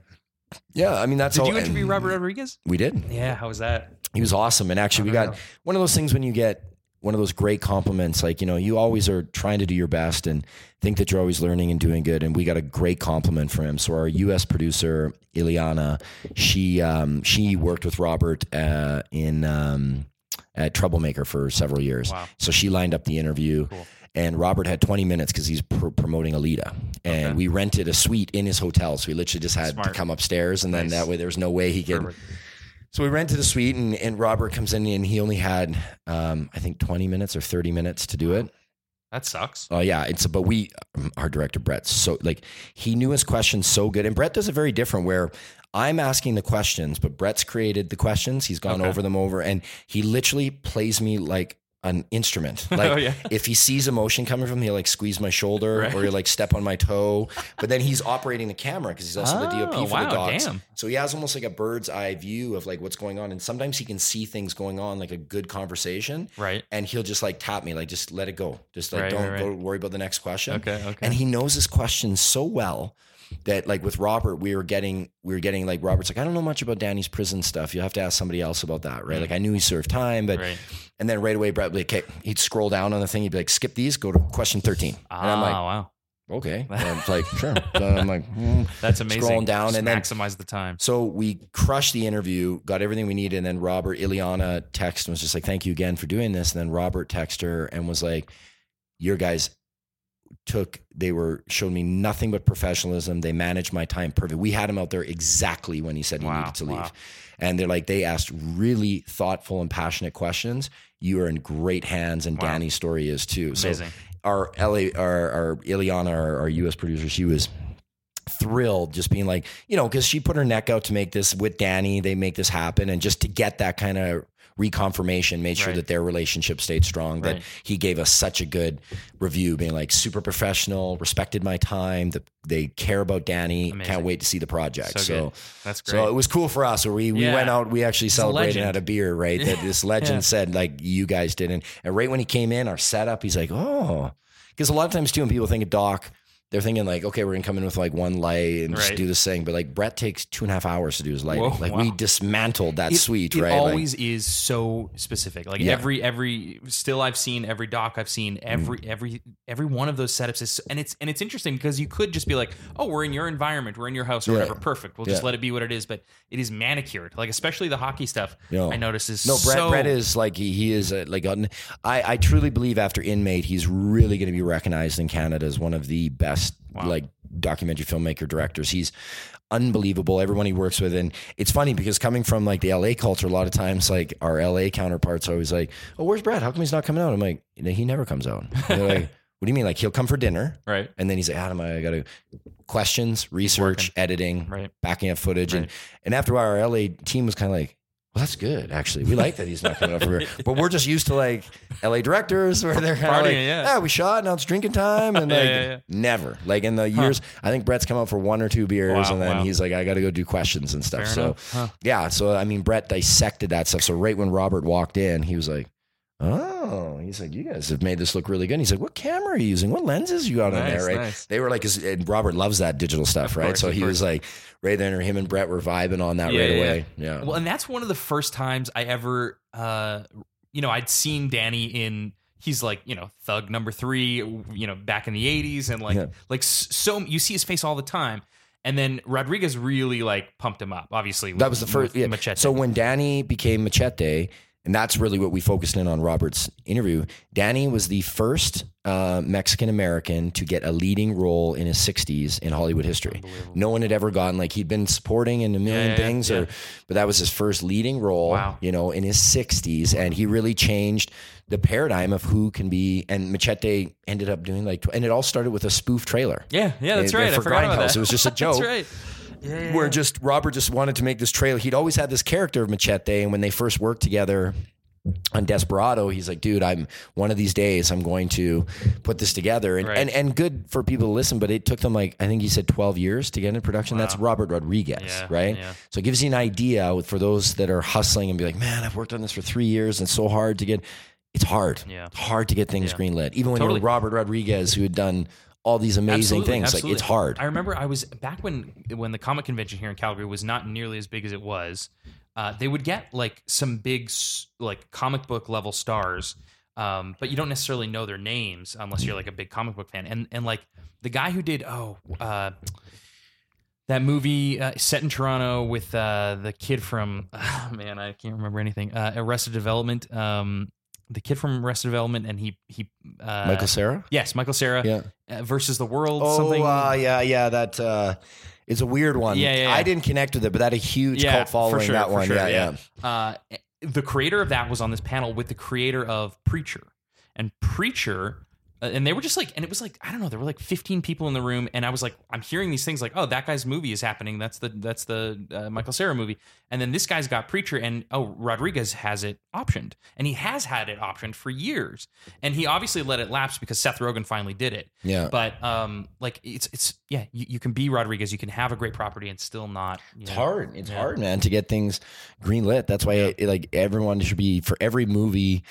yeah, I mean that's Did all. you interview Robert Rodriguez? We did. Yeah. How was that? He was awesome. And actually, we got one of those things when you get one of those great compliments, like, you know, you always are trying to do your best and think that you're always learning and doing good. And we got a great compliment from him. So our US producer, Ileana, she, um, she worked with Robert, uh, in, um, at Troublemaker for several years. Wow. So she lined up the interview. and Robert had 20 minutes because he's pr- promoting Alita, and Okay. we rented a suite in his hotel, so we literally just had Smart. to come upstairs, and then Nice. that way there was no way he could. Perfect. So we rented a suite, and, and Robert comes in, and he only had, um, I think, 20 minutes or 30 minutes to do it. That sucks. Oh yeah, it's but we, um, our director Brett, so like he knew his questions so good, and Brett does it very different where. I'm asking the questions, but Brett's created the questions. He's gone Okay. over them over, and he literally plays me like an instrument. Oh, like Oh, yeah. if he sees emotion coming from, me, he'll like squeeze my shoulder Right. or he'll like step on my toe. But then he's operating the camera because he's also the DOP Oh, for wow, the docs. damn. So he has almost like a bird's eye view of like what's going on, and sometimes he can see things going on, like a good conversation Right. and he'll just like tap me, like just let it go, just like Right, don't right, go worry about the next question. Okay. Okay. And he knows his questions so well that like with Robert, we were getting we were getting like Robert's like I don't know much about Danny's prison stuff. You'll have to ask somebody else about that, right? Mm. Like I knew he served time, but right. and then right away Brett like, okay, he'd scroll down on the thing, he'd be like, skip these, go to question thirteen, and Ah, I'm like, wow. okay, and it's like sure. So I'm like. hmm. That's amazing. Scrolling down Just and then- maximize the time. So we crushed the interview, got everything we needed, and then Robert Ileana texted and was just like, "Thank you again for doing this." And then Robert texted her and was like, "Your guys took they were showed me nothing but professionalism. They managed my time perfect. We had him out there exactly when he said he Wow, needed to leave." wow. And they're like, they asked really thoughtful and passionate questions. You are in great hands, and Wow. Danny's story is too. So our LA, our, our Ileana, our, our US producer, she was thrilled just being like, you know, because she put her neck out to make this with Danny, they make this happen. And just to get that kind of reconfirmation, made sure Right. that their relationship stayed strong, that Right. he gave us such a good review, being like super professional, respected my time, that they care about Danny. Amazing. Can't wait to see the project. So So. That's great. so it was cool for us. Where we, we Yeah. went out, we actually celebrated and had a beer, right? That this legend Yeah. said, like, you guys didn't. And right when he came in, our setup, he's like, oh. Because a lot of times, too, when people think of Doc, they're thinking, like, okay, we're going to come in with like one light and just do this thing. But like, Brett takes two and a half hours to do his lighting. Whoa, like, we dismantled that it, suite, it right? Like- always is so specific. Like Yeah. every every still I've seen every doc I've seen every Mm. every every one of those setups is and it's and it's interesting because you could just be like, oh, we're in your environment, we're in your house or Yeah. whatever, perfect. We'll just let it be what it is. But it is manicured, like especially the hockey stuff. No. I notice is No, Brett. so, Brett is like he, he is a, like an, I I truly believe after Inmate, he's really going to be recognized in Canada as one of the best Wow. like documentary filmmaker directors. He's unbelievable. Everyone he works with, and it's funny because coming from like the LA culture, a lot of times like our LA counterparts are always like, "Oh, where's Brad? How come he's not coming out?" I'm like, "He never comes out." They're like, "What do you mean? Like he'll come for dinner?" right. And then he's like, Adam, I got to questions, research, editing, Right. backing up footage. And, Right. and after a while, our LA team was kind of like, well, that's good, actually. We like that he's not coming up here. But we're just used to like LA directors where they're kind of like, yeah. yeah, we shot, now it's drinking time. And like, yeah, yeah. never. Like in the years, I think Brett's come out for one or two beers Wow, and then wow. he's like, I got to go do questions and stuff. Fair so. Huh. yeah. So, I mean, Brett dissected that stuff. So, right when Robert walked in, he was like, Oh, he's like, you guys have made this look really good. And he's like, what camera are you using? What lenses you got on Nice, there? Right. nice. They were like, and Robert loves that digital stuff, Of right? course, so he was like, right there, him and Brett were vibing on that Yeah, right yeah, away. Yeah. Well, and that's one of the first times I ever, uh, you know, I'd seen Danny in. He's like, you know, thug number three, you know, back in the '80s, and like, like so you see his face all the time. And then Rodriguez really like pumped him up. Obviously, that was the first. Yeah. Machete. So when Danny became Machete, and that's really what we focused in on Robert's interview. Danny was the first uh, Mexican American to get a leading role in his 60s in Hollywood history. No one had ever gotten like he'd been supporting in a million Yeah, yeah, things, yeah. or but that was his first leading role. Wow. You know, in his 60s, and he really changed the paradigm of who can be. And Machete ended up doing like, and it all started with a spoof trailer. Yeah, yeah, that's right. I For forgot about Grindhouse, that. it was just a joke that's right. Yeah, where just Robert just wanted to make this trailer. He'd always had this character of Machete, and when they first worked together on Desperado, he's like, "Dude, I'm one of these days I'm going to put this together." And Right. and, and good for people to listen, but it took them like I think he said 12 years to get into production. That's Robert Rodriguez, Yeah, right? yeah. So it gives you an idea for those that are hustling and be like, "Man, I've worked on this for three years and it's so hard to get." It's hard. Yeah. It's hard to get things Yeah. greenlit, even when Totally. you're Robert Rodriguez, who had done all these amazing Absolutely, things. Like it's hard. I remember I was back when when the comic convention here in Calgary was not nearly as big as it was. Uh, they would get like some big like comic book level stars, um, but you don't necessarily know their names unless you're like a big comic book fan. And and like the guy who did oh uh, that movie uh, set in Toronto with uh, the kid from man I can't remember anything uh, Arrested Development. Um, the kid from Arrested Development, and he he uh, Michael Cera. Yes, Michael Cera. Yeah. Uh, versus the world. Oh, something. uh, yeah, yeah. That uh, it's a weird one. Yeah, yeah, yeah. I didn't connect with it, but that a huge Yeah, cult following. sure, that one. sure, yeah, yeah. Uh, the creator of that was on this panel with the creator of Preacher, and Preacher. Uh, And they were just like, and it was like, I don't know, there were like 15 people in the room, and I was like, I'm hearing these things like, oh, that guy's movie is happening. That's the that's the uh, Michael Cera movie, and then this guy's got Preacher, and oh, Rodriguez has it optioned, and he has had it optioned for years, and he obviously let it lapse because Seth Rogen finally did it. Yeah. But um, like it's it's yeah, you, you can be Rodriguez, you can have a great property and still not. It's know, hard. It's Yeah. hard, man, to get things green lit That's why, I, like, everyone should be for every movie.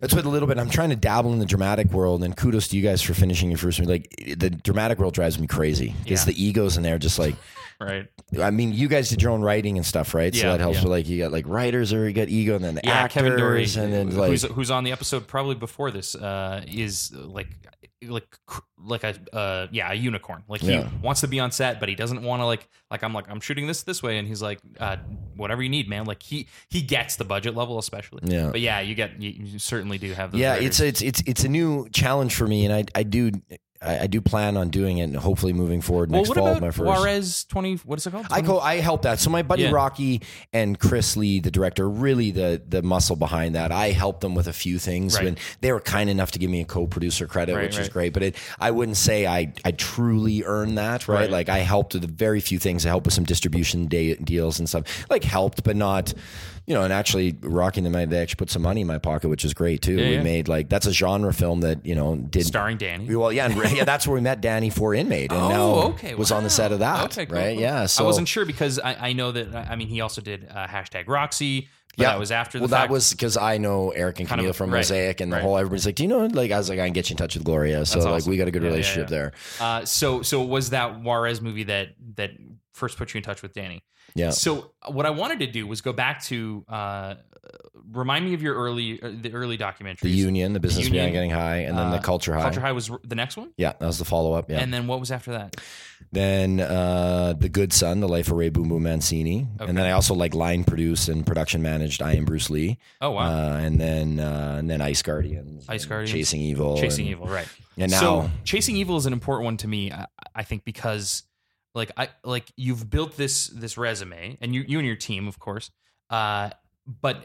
That's what a little bit. I'm trying to dabble in the dramatic world, and kudos to you guys for finishing your first movie. Like, the dramatic world drives me crazy because Yeah. the egos in there, just like, right. I mean, you guys did your own writing and stuff, right? Yeah, so that helps. yeah. With, like, you got like writers, or you got ego, and then the yeah, actors, Kevin Dory, and then like, who's who's on the episode probably before this, uh, is like like like a uh, yeah a unicorn. Like he Yeah. wants to be on set, but he doesn't want to like like I'm like I'm shooting this this way, and he's like uh, whatever you need, man. Like he he gets the budget level especially. Yeah. but yeah, you get you, you certainly do have. Those yeah, writers. it's it's it's it's a new challenge for me, and I I do I, I do plan on doing it, and hopefully moving forward well, next fall. my first. Juarez twenty? What is it called? I 20? go. I help that. So my buddy Yeah. Rocky and Chris Lee, the director, really the the muscle behind that. I helped them with a few things Right. when they were kind enough to give me a co-producer credit, Right, which is great. But it, I wouldn't say I I truly earned that. Right? Right. Like I helped with a very few things. I helped with some distribution day, deals and stuff. Like helped, but not. You know, and actually, Rocky and them, they actually put some money in my pocket, which is great too. Yeah, we yeah. made like that's a genre film that you know did starring Danny. well, yeah, and yeah, that's where we met Danny for Inmate, and Oh, now okay. was on the set of that, Okay, cool, right? Yeah, so I wasn't sure because I, I know that I mean he also did uh, hashtag Roxy. But that was after the well, fact. that was because I know Eric and Kind of- Camille from right, Mosaic, and the right. whole everybody's like, "Do you know?" Like, I was like, "I can get you in touch with Gloria." So like, we got a good Yeah, yeah, relationship yeah. there. Uh, so so was that Juarez movie that that first put you in touch with Danny? Yeah, So what I wanted to do was go back to uh, remind me of your early uh, the early documentaries. the Union, the business Union, getting high, and then the uh, Culture High. Culture High was the next one, Yeah, that was the follow up. Yeah, and then what was after that? then uh, the Good Son, the Life of Ray Boom Boom Mancini, Okay. and then I also like line produced and production managed. I am Bruce Lee. Oh wow, Uh, and then uh, and then Ice Guardians, Ice Guardians. Chasing Evil, Chasing and, Evil, right? and now so chasing evil is an important one to me I, I think because like i like you've built this this resume and you you and your team of course uh but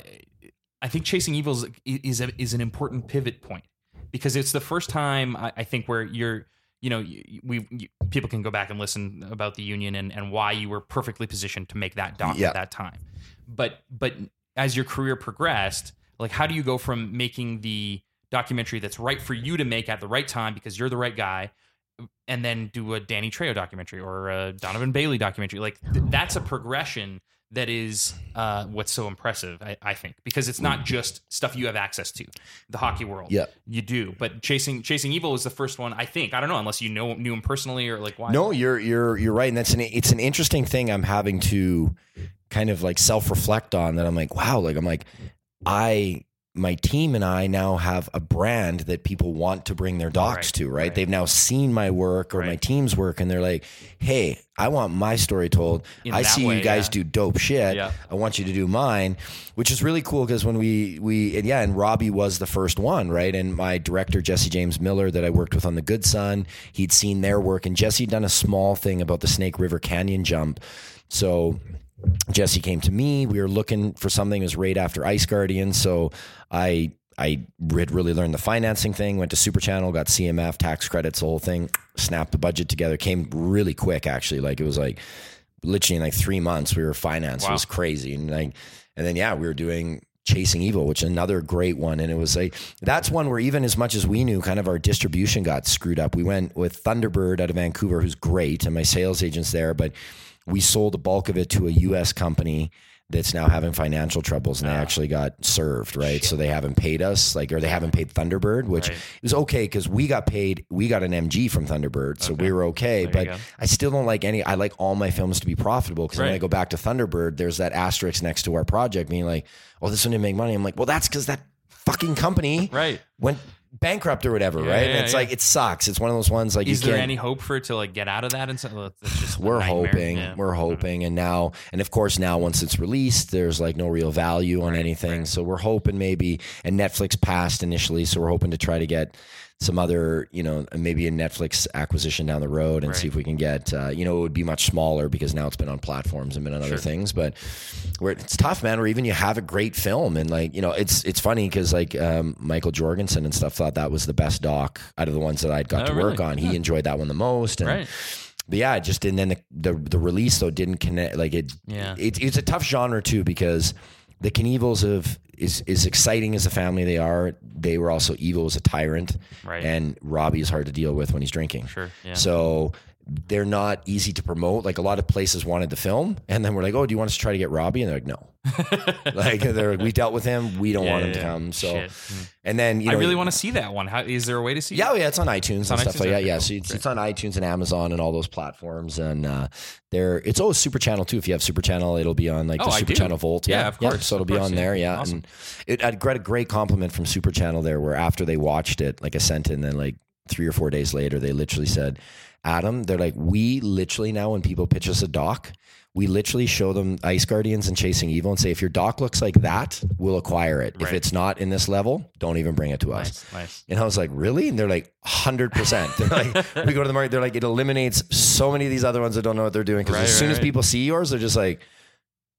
i think chasing evil is is, a, is an important pivot point because it's the first time i, I think where you're you know you- we you, people can go back and listen about the union and and why you were perfectly positioned to make that doc Yeah. at that time but but as your career progressed like how do you go from making the documentary that's right for you to make at the right time because you're the right guy and then do a Danny Trejo documentary or a Donovan Bailey documentary like th- that's a progression that is uh, what's so impressive I, I think because it's not just stuff you have access to the hockey world Yeah. you do but chasing chasing evil is the first one I think I don't know unless you know knew him personally or like why No, you're you're you're right, and that's an it's an interesting thing. I'm having to kind of like self reflect on that. I'm like, wow, like I'm like, I my team and I now have a brand that people want to bring their docs Right, to, right? right. They've now seen my work or my team's work, and they're like, hey, I want my story told. In I see way, you guys yeah. do dope shit. Yeah. I want you to do mine, which is really cool because when we we and yeah, and Robbie was the first one, right? And my director Jesse James Miller that I worked with on The Good Son, he'd seen their work, and Jesse had done a small thing about the Snake River Canyon jump, so. Jesse came to me. We were looking for something. It was right after Ice Guardian, so I I had really learned the financing thing. Went to Super Channel, got CMF tax credits, the whole thing. Snapped the budget together. Came really quick, actually. Like it was like literally in like three months we were financed. It was crazy, and like and then yeah, we were doing Chasing Evil, which is another great one. And it was like that's one where even as much as we knew, kind of our distribution got screwed up. We went with Thunderbird out of Vancouver, who's great, and my sales agents there, but we sold the bulk of it to a US company that's now having financial troubles and they actually got served, right? So they haven't paid us, like, or they haven't paid Thunderbird, which Right. was okay because we got paid, we got an MG from Thunderbird, so we were okay. There But. I still don't like any, I like all my films to be profitable because when I Right. go back to Thunderbird, there's that asterisk next to our project being like, oh, this one didn't make money. I'm like, well, that's because that fucking company right went bankrupt or whatever, Yeah, right? yeah, and it's yeah. like it sucks. It's one of those ones like Is there any hope for it to like get out of that? And so it's just we're hoping, we're mm-hmm. hoping, and now, and of course, now once it's released, there's like no real value on anything. So we're hoping maybe, and Netflix passed initially, so we're hoping to try to get some other, you know, maybe a Netflix acquisition down the road and see if we can get, uh, you know, it would be much smaller because now it's been on platforms and been on other things, but where it's tough, man. Or even you have a great film and like, you know, it's it's funny because like um, Michael Jorgensen and stuff thought that was the best doc out of the ones that I'd got Oh, to work really? on. He enjoyed that one the most, and Right. but yeah, just and then the, the the release though didn't connect. Like it, Yeah. it, it's a tough genre too because the Knievels of is is exciting as a family they are. They were also evil as a tyrant, Right. And Robbie is hard to deal with when he's drinking. Sure. Yeah. So they're not easy to promote. Like a lot of places wanted the film, and then we're like, "Oh, do you want us to try to get Robbie?" And they're like, "No." like they're like, we dealt with him. We don't Yeah, want him yeah, to come. So, Shit. And then you I really want to see that one. How is there a way to see? yeah, it? oh, yeah, it's on iTunes and on stuff iTunes? like that. Yeah, so it's, it's on iTunes and Amazon and all those platforms, and uh, there it's always Super Channel too. If you have Super Channel, it'll be on like Oh, the Super. Channel Volt. Yeah, of course, so it'll of be on yeah. there. Yeah, Awesome. and it, I got a great compliment from Super Channel there, where after they watched it, like I sent and then like three or four days later, they literally said, "Adam, they're like, we literally now when people pitch us a doc." We literally show them Ice Guardians and Chasing Evil and say, if your doc looks like that, we'll acquire it. If it's not in this level, don't even bring it to us. Nice. Nice. And I was like, really? And they're like, 100%. They're like, we go to the market, they're like, it eliminates so many of these other ones that don't know what they're doing. Because Right, as soon right, as people see yours, they're just like,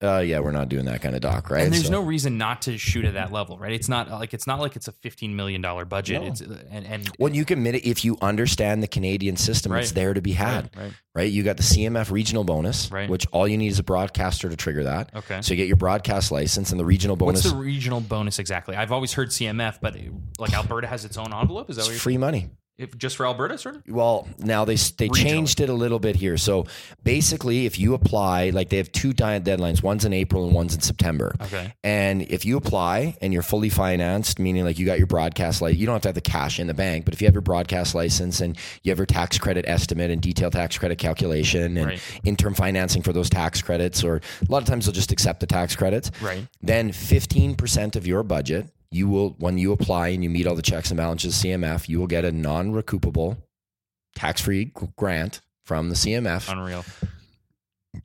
uh, yeah, we're not doing that kind of doc, right? And there's So- no reason not to shoot at that level, right? It's not like it's not like it's a 15 million dollar budget. No. It's uh, and and When you commit it, if you understand the Canadian system, it's there to be had, right, right. right? You got the CMF regional bonus, Right. which all you need is a broadcaster to trigger that. Okay. So you get your broadcast license and the regional bonus. What's the regional bonus exactly? I've always heard CMF, but like Alberta has its own envelope. Is that what it's you're free money. If, just for Alberta, sort of? Well, now they they Regionally. changed it a little bit here. So basically, if you apply, like they have two deadlines, one's in April and one's in September. Okay. And if you apply and you're fully financed, meaning like you got your broadcast license, you don't have to have the cash in the bank, but if you have your broadcast license and you have your tax credit estimate and detailed tax credit calculation and Right. interim financing for those tax credits, or a lot of times they'll just accept the tax credits. Right. Then 15% of your budget, you will, when you apply and you meet all the checks and balances CMF, you will get a non recoupable tax free grant from the CMF. Unreal.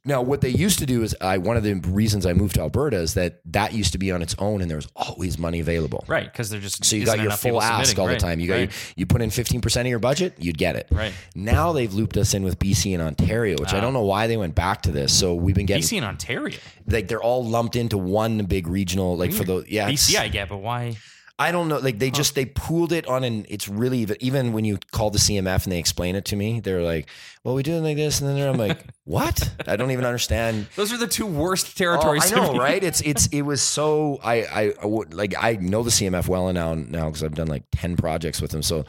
Now, what they used to do is, I one of the reasons I moved to Alberta is that that used to be on its own, and there was always money available. Right, because they're just So you got your full ask all Right, the time. You got right, your, you put in fifteen percent of your budget, you'd get it. right. Now they've looped us in with BC and Ontario, which I Ah. don't know why they went back to this. So we've been getting BC and Ontario. like they're all lumped into one big regional, like for the yeah. BC, I get, but why? I don't know. Like they just they pooled it on, and it's really even, when you call the CMF and they explain it to me, they're like, "Well, we do it like this," and then I'm like, "What?" I don't even understand. Those are the two worst Oh, territories. I know, right? It's it's it was so I I, like I know the CMF well now now because I've done like ten projects with them, so.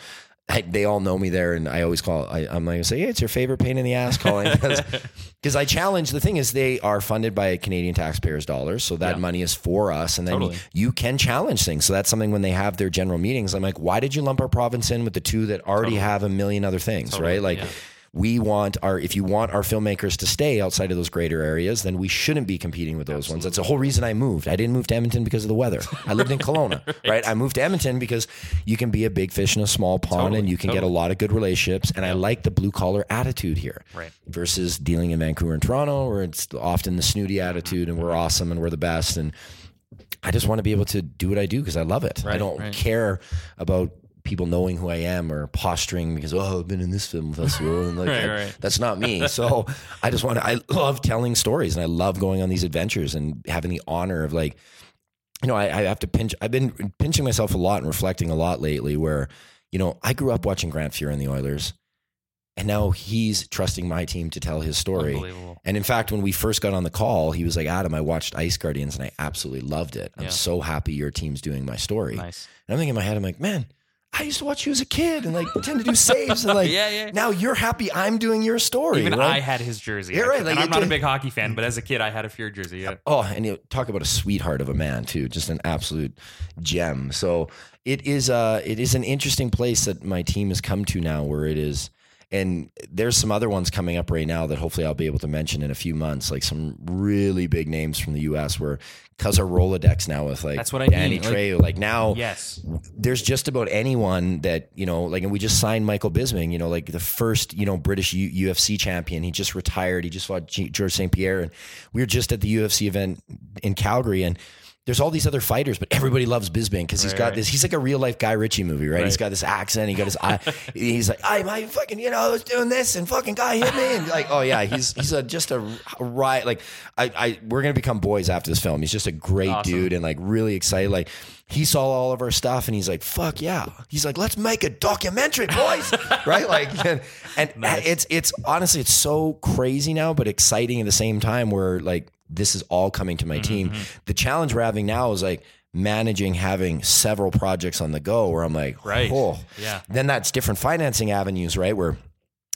I, they all know me there, and I always call. I, I'm like, say, yeah, it's your favorite pain in the ass calling because I challenge. The thing is, they are funded by Canadian taxpayers' dollars, so that Yeah. money is for us, and then Totally. you, you can challenge things. So that's something when they have their general meetings. I'm like, why did you lump our province in with the two that already have a million other things, Totally, right? Like. yeah. We want our if you want our filmmakers to stay outside of those greater areas, then we shouldn't be competing with those ones. That's the whole reason I moved. I didn't move to Edmonton because of the weather. I lived in Kelowna, right? I moved to Edmonton because you can be a big fish in a small pond Totally, and you can get a lot of good relationships. And I like the blue collar attitude here Right. versus dealing in Vancouver and Toronto, where it's often the snooty attitude and we're mm-hmm. awesome and we're the best. And I just want to be able to do what I do because I love it. I don't right. care about people knowing who I am or posturing because oh I've been in this film festival and like Right, I- right. that's not me. So I just want to I love telling stories and I love going on these adventures and having the honor of like you know I, I have to pinch I've been pinching myself a lot and reflecting a lot lately where you know I grew up watching Grant Fuhr and the Oilers and now he's trusting my team to tell his story. And in fact, when we first got on the call, he was like, Adam, I watched Ice Guardians and I absolutely loved it. I'm Yeah. so happy your team's doing my story. Nice. And I'm thinking in my head, I'm like, man, I used to watch you as a kid and like pretend to do saves. And like, Yeah, yeah. now you're happy I'm doing your story. Even right? I had his jersey. You're right, like, I'm not a big hockey fan, but as a kid, I had a Fuhr jersey. Yeah. Oh, and you talk about a sweetheart of a man too, just an absolute gem. So it is uh it is an interesting place that my team has come to now where it is and there's some other ones coming up right now that hopefully I'll be able to mention in a few months, like some really big names from the U.S. Where because our Rolodex now with like That's what I Danny mean, like- Trejo, like now Yes. there's just about anyone that you know like and we just signed michael bisping you know like the first you know british U- ufc champion he just retired he just fought G- georges st pierre and we were just at the ufc event in calgary and there's all these other fighters, but everybody loves Bisping because he's Right, got right. this. He's like a real life Guy Ritchie movie, right? He's got this accent. He got his eye. He's like, I my fucking, you know, I was doing this and fucking guy hit me. And like, oh yeah, he's he's a just a, riot. Like, I, I we're gonna become boys after this film. He's just a great Awesome. dude and like really excited. Like, he saw all of our stuff and he's like, fuck yeah. He's like, let's make a documentary, boys. right? Like, and, and it's it's honestly it's so crazy now, but exciting at the same time. Where like this is all coming to my team. The challenge we're having now is like managing having several projects on the go. Where I'm like, Right. oh, Yeah. Then that's different financing avenues, right? Where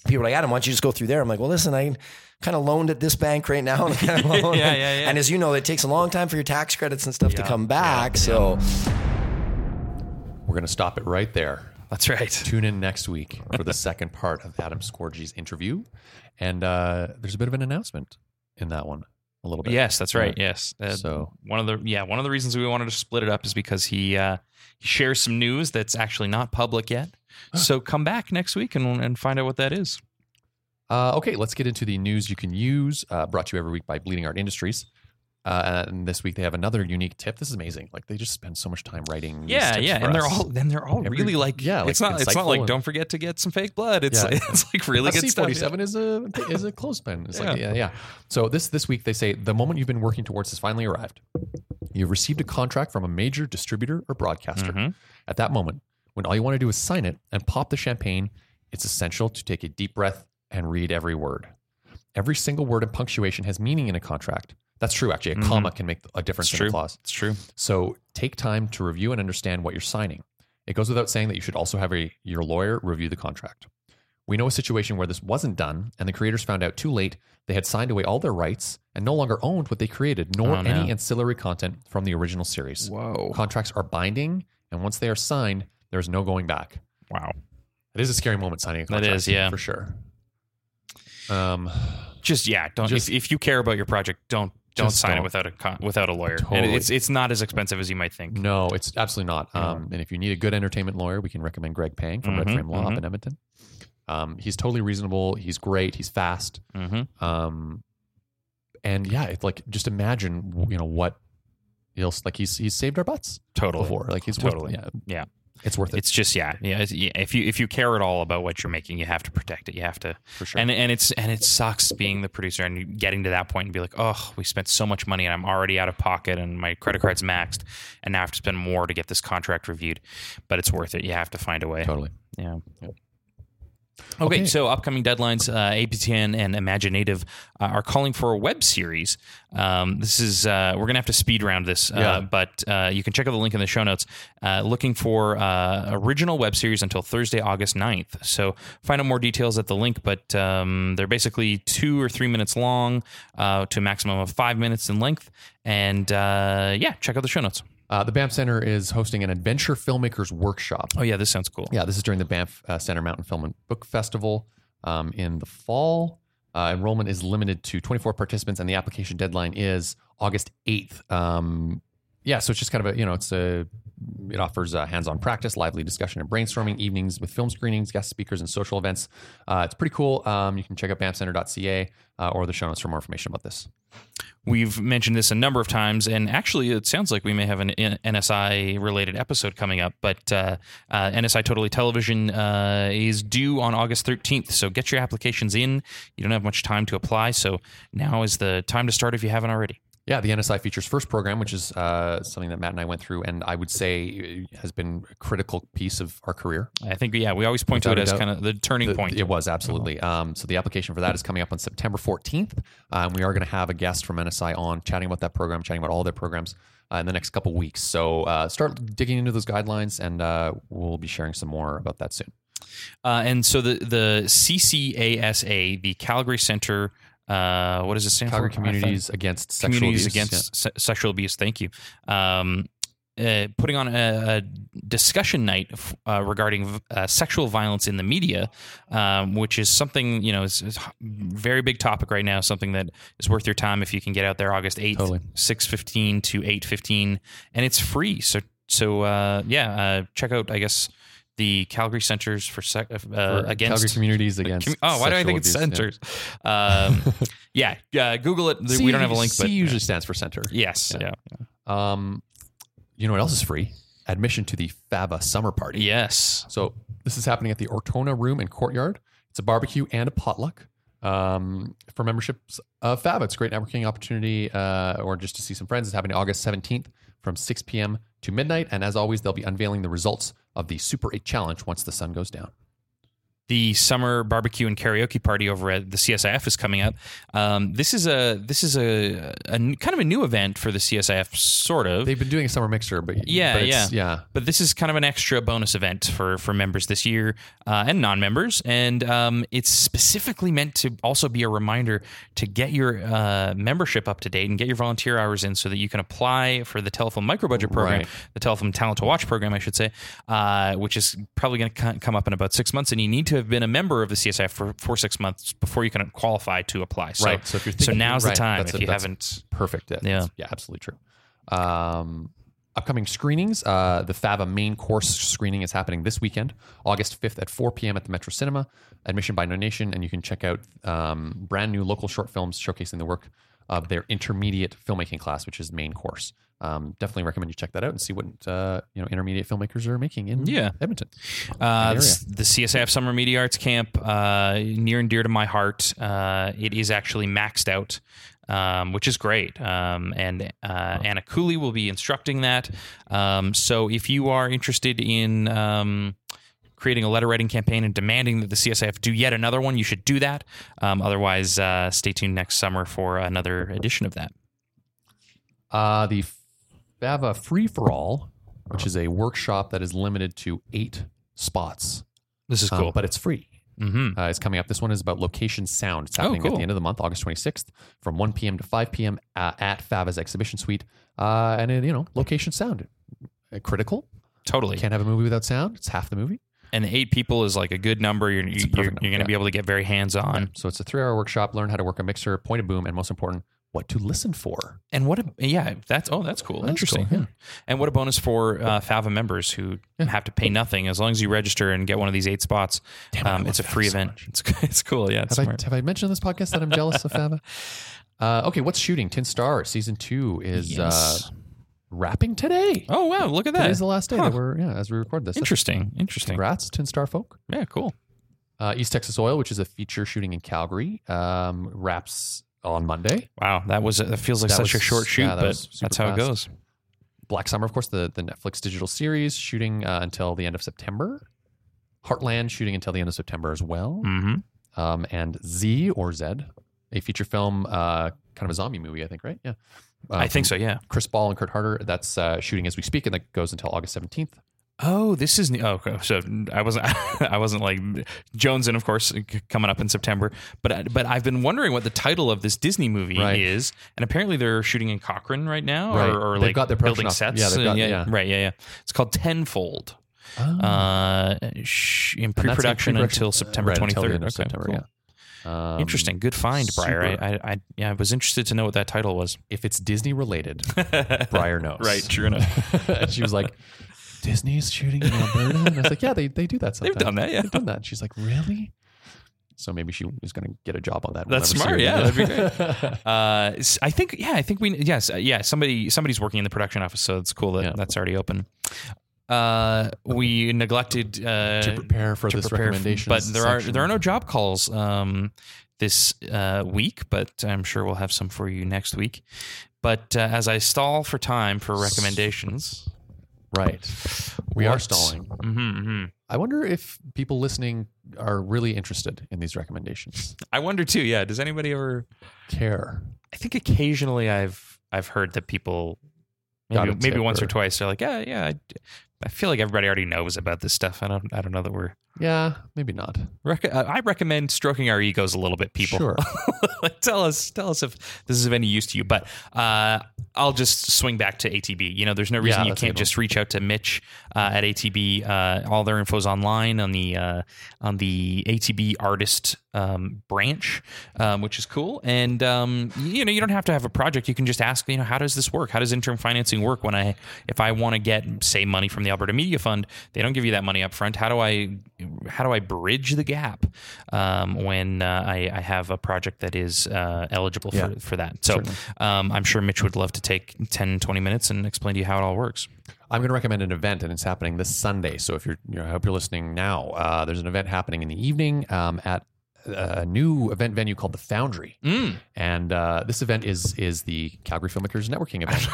people are like, Adam, why don't you just go through there? I'm like, well, listen, I kind of loaned at this bank right now. And, kind of. Yeah, yeah, yeah. and as you know, it takes a long time for your tax credits and stuff to come back. So We're going to stop it right there. That's right. Tune in next week for the second part of Adam Scorgie's interview. And uh, there's a bit of an announcement in that one, a little bit. Yes, that's right. Yes. Uh, So one of the yeah one of the reasons we wanted to split it up is because he uh, he shares some news that's actually not public yet. So come back next week and and find out what that is. Uh, okay, let's get into the news you can use. Uh, brought to you every week by Bleeding Art Industries. Uh, and this week they have another unique tip. This is amazing. Like they just spend so much time writing. these Yeah, yeah, and they're all then they're all Every- really like yeah, like it's not it's not like and- don't forget to get some fake blood. It's Yeah. it's like really good stuff. forty seven is a is a clothespin. It's like yeah, yeah. So this this week they say the moment you've been working towards has finally arrived. You've received a contract from a major distributor or broadcaster. Mhm. At that moment, when all you want to do is sign it and pop the champagne, it's essential to take a deep breath and read every word. Every single word and punctuation has meaning in a contract. That's true, actually. A Mhm. comma can make a difference It's in true. a clause. It's true. So take time to review and understand what you're signing. It goes without saying that you should also have a, your lawyer review the contract. We know a situation where this wasn't done, and the creators found out too late they had signed away all their rights and no longer owned what they created, nor Oh, no. any ancillary content from the original series. Whoa. Contracts are binding, and once they are signed, there's no going back. Wow. It is a scary moment signing a contract. is, yeah. for sure. Um, Just yeah, don't Just- if, if you care about your project, don't don't Just sign it don't. without a con- without a lawyer. And it's it's not as expensive as you might think. no, it's absolutely not. Um, and if you need a good entertainment lawyer, we can recommend Greg Pang from Red Mhm, Frame Law up mhm. in Edmonton. Um, he's totally reasonable. He's great. He's fast. Mm-hmm. Um, and yeah, it's like just imagine you know what he'll like. He's he's saved our butts Totally. before. Like he's Totally. Worth, yeah, Yeah. It's worth it It's just yeah, yeah, yeah. If you if you care at all about what you're making, you have to protect it. You have to, for sure. and and it's and it sucks being the producer and getting to that point and be like, oh, we spent so much money and I'm already out of pocket and my credit card's maxed, and now I have to spend more to get this contract reviewed. But it's worth it. You have to find a way. totally. Yeah. Yep. Okay, Okay. so upcoming deadlines, uh, APTN and imagineNATIVE uh, are calling for a web series. Um, this is uh, we're gonna have to speed round this, uh, Yeah. but uh, you can check out the link in the show notes. Uh, looking for uh, original web series until Thursday, August 9th. So find out more details at the link, but um, they're basically two or three minutes long uh, to a maximum of five minutes in length. And uh, yeah, check out the show notes. Uh, the Banff Center is hosting an adventure filmmakers workshop. Oh yeah, this sounds cool. Yeah, this is during the Banff uh, Center Mountain Film and Book Festival um, in the fall. Uh, enrollment is limited to 24 participants, and the application deadline is August 8th. Um, yeah, so it's just kind of a you know it's a it offers uh, hands-on practice, lively discussion, and brainstorming evenings with film screenings, guest speakers, and social events. Uh, it's pretty cool. Um, you can check out banffcenter.ca uh, or the show notes for more information about this. We've mentioned this a number of times, and actually, it sounds like we may have an NSI related episode coming up. But uh, uh, NSI Totally Television uh, is due on August 13th. So get your applications in. You don't have much time to apply. So now is the time to start if you haven't already. Yeah, the NSI features first program, which is uh, something that Matt and I went through, and I would say has been a critical piece of our career. I think, yeah, we always point Without to it as doubt. kind of the turning The- point. It was absolutely. Um, so the application for that is coming up on September 14th. Um, we are going to have a guest from NSI on chatting about that program, chatting about all their programs uh, in the next couple weeks. So uh, start digging into those guidelines, and uh, we'll be sharing some more about that soon. Uh, and so the, the CCASA, the Calgary Center, uh, what does it stand Calgary for? Communities Against Sexual communities Abuse. against se- sexual abuse. Thank you. Um, uh, putting on a, a discussion night uh, regarding uh, sexual violence in the media, um, which is something you know is, is a very big topic right now. Something that is worth your time if you can get out there August eighth, Totally. six fifteen to eight fifteen, and it's free. So so uh, yeah, uh, check out I guess the Calgary Centers for, Sec- uh, For against Calgary communities against. Commu- oh, why do I think it's abuse, centers? Um, yeah, uh, Google it. yeah. we don't have a link, C but usually stands for center. yes, Yeah. yeah. Um, you know what else is free? Admission to the Fava Summer Party. yes. So this is happening at the Ortona Room and Courtyard. It's a barbecue and a potluck. Um, for memberships of Fava, it's a great networking opportunity, uh, or just to see some friends. It's happening August 17th from 6 p.m. to midnight. And as always, they'll be unveiling the results of the Super 8 Challenge once the sun goes down. The summer barbecue and karaoke party over at the CSIF is coming up. Um, this is a this is a, a kind of a new event for the CSIF, sort of. They've been doing a summer mixer, but Yeah, but it's- yeah. but this is kind of an extra bonus event for for members this year uh, and non-members, and um, it's specifically meant to also be a reminder to get your uh, membership up to date and get your volunteer hours in, so that you can apply for the Telefilm micro budget program, Right. the Telefilm talent to watch program, I should say, uh, which is probably going to come up in about six months, and you need to have been a member of the CSIF for six months before you can qualify to apply. So, right. So if you're thinking, so now's right, the time if a- you haven't. Perfect. Yeah. Yeah. yeah, absolutely true. Um, upcoming screenings. Uh, the Fava main course screening is happening this weekend, August 5th at 4 p.m. at the Metro Cinema. Admission by donation, and you can check out um, brand new local short films showcasing the work of their intermediate filmmaking class, which is main course. Um, definitely recommend you check that out and see what uh, you know intermediate filmmakers are making in Yeah. Edmonton. Uh, the, the CSIF Summer Media Arts Camp, uh, near and dear to my heart. Uh, it is actually maxed out, um, which is great. Um, and uh, Anna Cooley will be instructing that. Um, so if you are interested in um, creating a letter writing campaign and demanding that the CSIF do yet another one, you should do that. Um, otherwise, uh, stay tuned next summer for another edition of that. Uh, the Fava Free for All, which is a workshop that is limited to eight spots, This is um, cool. but it's free. mm-hmm. uh, is coming up. This one is about location sound. It's Oh, happening at the end of the month, August 26th, from 1 p.m. to 5 p.m. at, at Fava's exhibition suite. Uh, and, it, you know, location sound. Uh, critical. Totally. Can't have a movie without sound. It's half the movie. And eight people is like a good number. You're, you're, you're going to yeah. be able to get very hands on. So it's a three hour workshop. Learn how to work a mixer, point a boom, and most important, what to listen for. And what a yeah, that's oh that's cool. That's Interesting. cool, yeah. And what a bonus for uh, Fava members who have to pay nothing as long as you register and get one of these eight spots. Damn, um, it's a free so event. much. It's it's cool. Yeah, it's Have I, have I mentioned on this podcast that I'm jealous of Fava? Uh, okay, what's shooting? Tin Star season two is Yes. uh, wrapping today. oh wow, look at that. Today's the last day Huh. that we're yeah as we record this. Interesting. Interesting. Congrats, Tin Star folk. Yeah, cool. Uh, East Texas Oil, which is a feature shooting in Calgary, um, wraps on Monday. Wow, that was it feels like That such a short shoot, yeah, that but that's how it goes. Black Summer, of course, the, the Netflix digital series, shooting uh, until the end of September. Heartland, shooting until the end of September as well. Mm-hmm. Um, and Z or Zed, a feature film, uh, kind of a zombie movie, I think, right? Yeah. Uh, I think so. Yeah. Chris Ball and Kurt Harder. That's uh, shooting as we speak, and that goes until August 17th. Oh, this is new. oh, okay. So I wasn't I wasn't like Jones and of course coming up in September, but I- but I've been wondering what the title of this Disney movie Right. is, and apparently they're shooting in Cochrane right now, Right. or, or They've like got their building off- sets. yeah, got- Uh, yeah. right, yeah, yeah. It's called Tenfold. Uh, sh- in And that's in pre-production until uh, September right, twenty third. end of September, yeah. Um, Interesting, good find, Briar. I, I, I, yeah, I was interested to know what that title was. If it's Disney related, Briar knows. Right, true enough. and she was like, Disney's shooting in Alberta? And I was like, yeah, they, they do that sometimes. They've done that, yeah. They've done that. And she's like, really? So maybe she was going to get a job on that. That's smart, yeah, that'd be great. Uh, I think yeah, I think we yes, uh, yeah. Somebody somebody's working in the production office, so it's cool that Yeah. that's already open. Uh, we neglected uh, to prepare for to this prepare recommendation. but there are there are no job calls um this uh, week, but I'm sure we'll have some for you next week. But uh, as I stall for time for recommendations, Right. We are what- stalling. Mhm, mhm. I wonder if people listening are really interested in these recommendations. I wonder too. Yeah, does anybody ever? Care. I think occasionally I've I've heard that people maybe maybe once or or- twice they're like yeah yeah I, I feel like everybody already knows about this stuff. I don't. I don't know that we're. Yeah, maybe not. Rec- uh, I recommend stroking our egos a little bit, people. Sure. tell us, tell us if this is of any use to you. But uh, I'll just swing back to ATB. You know, there's no reason Yeah, you can't just reach out to Mitch uh, at ATB. Uh, all their info's online on the uh, on the ATB artist um, branch, um, which is cool. And um, you know, you don't have to have a project. You can just ask, you know, how does this work? How does interim financing work? When I, if I want to get, say, money from the Alberta Media Fund, they don't give you that money up front. How do I, how do I bridge the gap um, when uh, I, I have a project that is uh, eligible Yeah. for, for that? So um, I'm sure Mitch would love to take 10, 20 minutes and explain to you how it all works. I'm going to recommend an event, and it's happening this Sunday. So if you're, you know, I hope you're listening now. Uh, there's an event happening in the evening um, at a new event venue called the Foundry, Mm. and uh, this event is is the Calgary Filmmakers Networking event.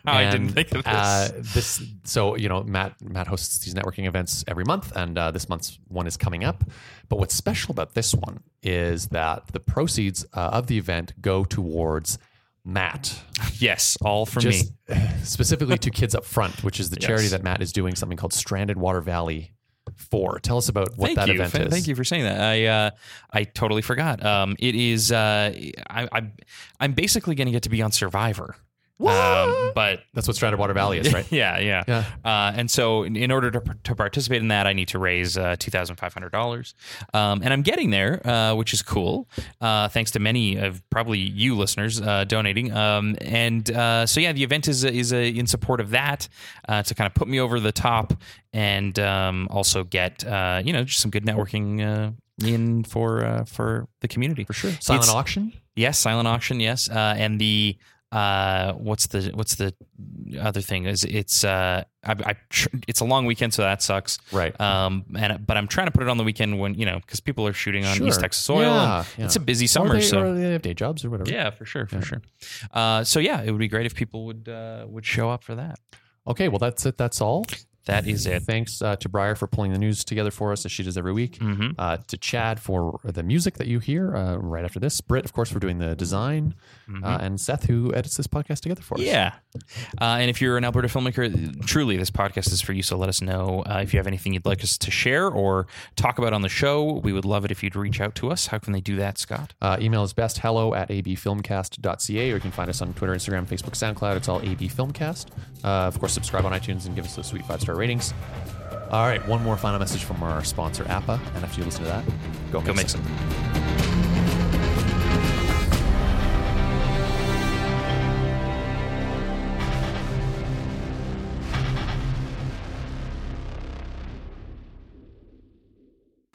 I didn't And, think of this. Uh, this so you know Matt Matt hosts these networking events every month, and uh, this month's one is coming up. But what's special about this one is that the proceeds uh, of the event go towards Matt, yes, all for just me. specifically to Kids Up Front, which is the charity that Matt is doing something called Stranded Water Valley for. Tell us about what Thank that you. event is. Thank you for saying that. I uh, I totally forgot. Um, it is. Uh, I, I I'm basically going to get to be on Survivor. Um, but That's what Stranded Water Valley is, right? yeah, yeah. Yeah. Uh, and so, in, in order to, to participate in that, I need to raise uh, two thousand five hundred dollars, um, and I'm getting there, uh, which is cool. Uh, thanks to many of probably you listeners uh, donating. Um, and uh, so, yeah, the event is is a, in support of that uh, to kind of put me over the top, and um, also get uh, you know just some good networking. Uh, in for uh, for the community for sure. Silent auction. Yes, silent auction. Yes, uh, and the uh, what's the what's the other thing is it's uh, I, I tr- it's a long weekend, so that sucks. Right. Um, and but I'm trying to put it on the weekend when you know because people are shooting on Sure. East Texas soil. Yeah, and yeah. It's a busy summer, they, so they have day jobs or whatever. yeah, for sure, for sure. Uh, so yeah, it would be great if people would uh, would show up for that. Okay, well that's it. That's all. That is it. Thanks uh, to Briar for pulling the news together for us as she does every week. Mhm. Uh, to Chad for the music that you hear uh, right after this. Britt, of course, for doing the design. Uh, and Seth, who edits this podcast together for us. Mm-hmm. Yeah. Uh, and if you're an Alberta filmmaker, truly, this podcast is for you. So let us know uh, if you have anything you'd like us to share or talk about on the show. We would love it if you'd reach out to us. How can they do that, Scott? Uh, email is best hello at abfilmcast.ca or you can find us on Twitter, Instagram, Facebook, SoundCloud. It's all abfilmcast. Uh, of course, subscribe on iTunes and give us a sweet five star ratings. All right, one more final message from our sponsor, APA. And after you listen to that, go, Go make make some. some.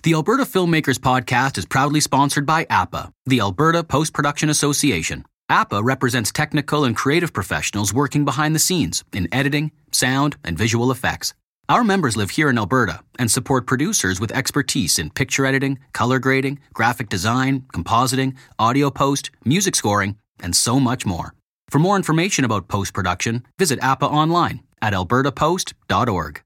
The Alberta Filmmakers Podcast is proudly sponsored by APA, the Alberta Post Production Association. APA represents technical and creative professionals working behind the scenes in editing, sound, and visual effects. Our members live here in Alberta and support producers with expertise in picture editing, color grading, graphic design, compositing, audio post, music scoring, and so much more. For more information about post production, visit APA online at albertapost.org.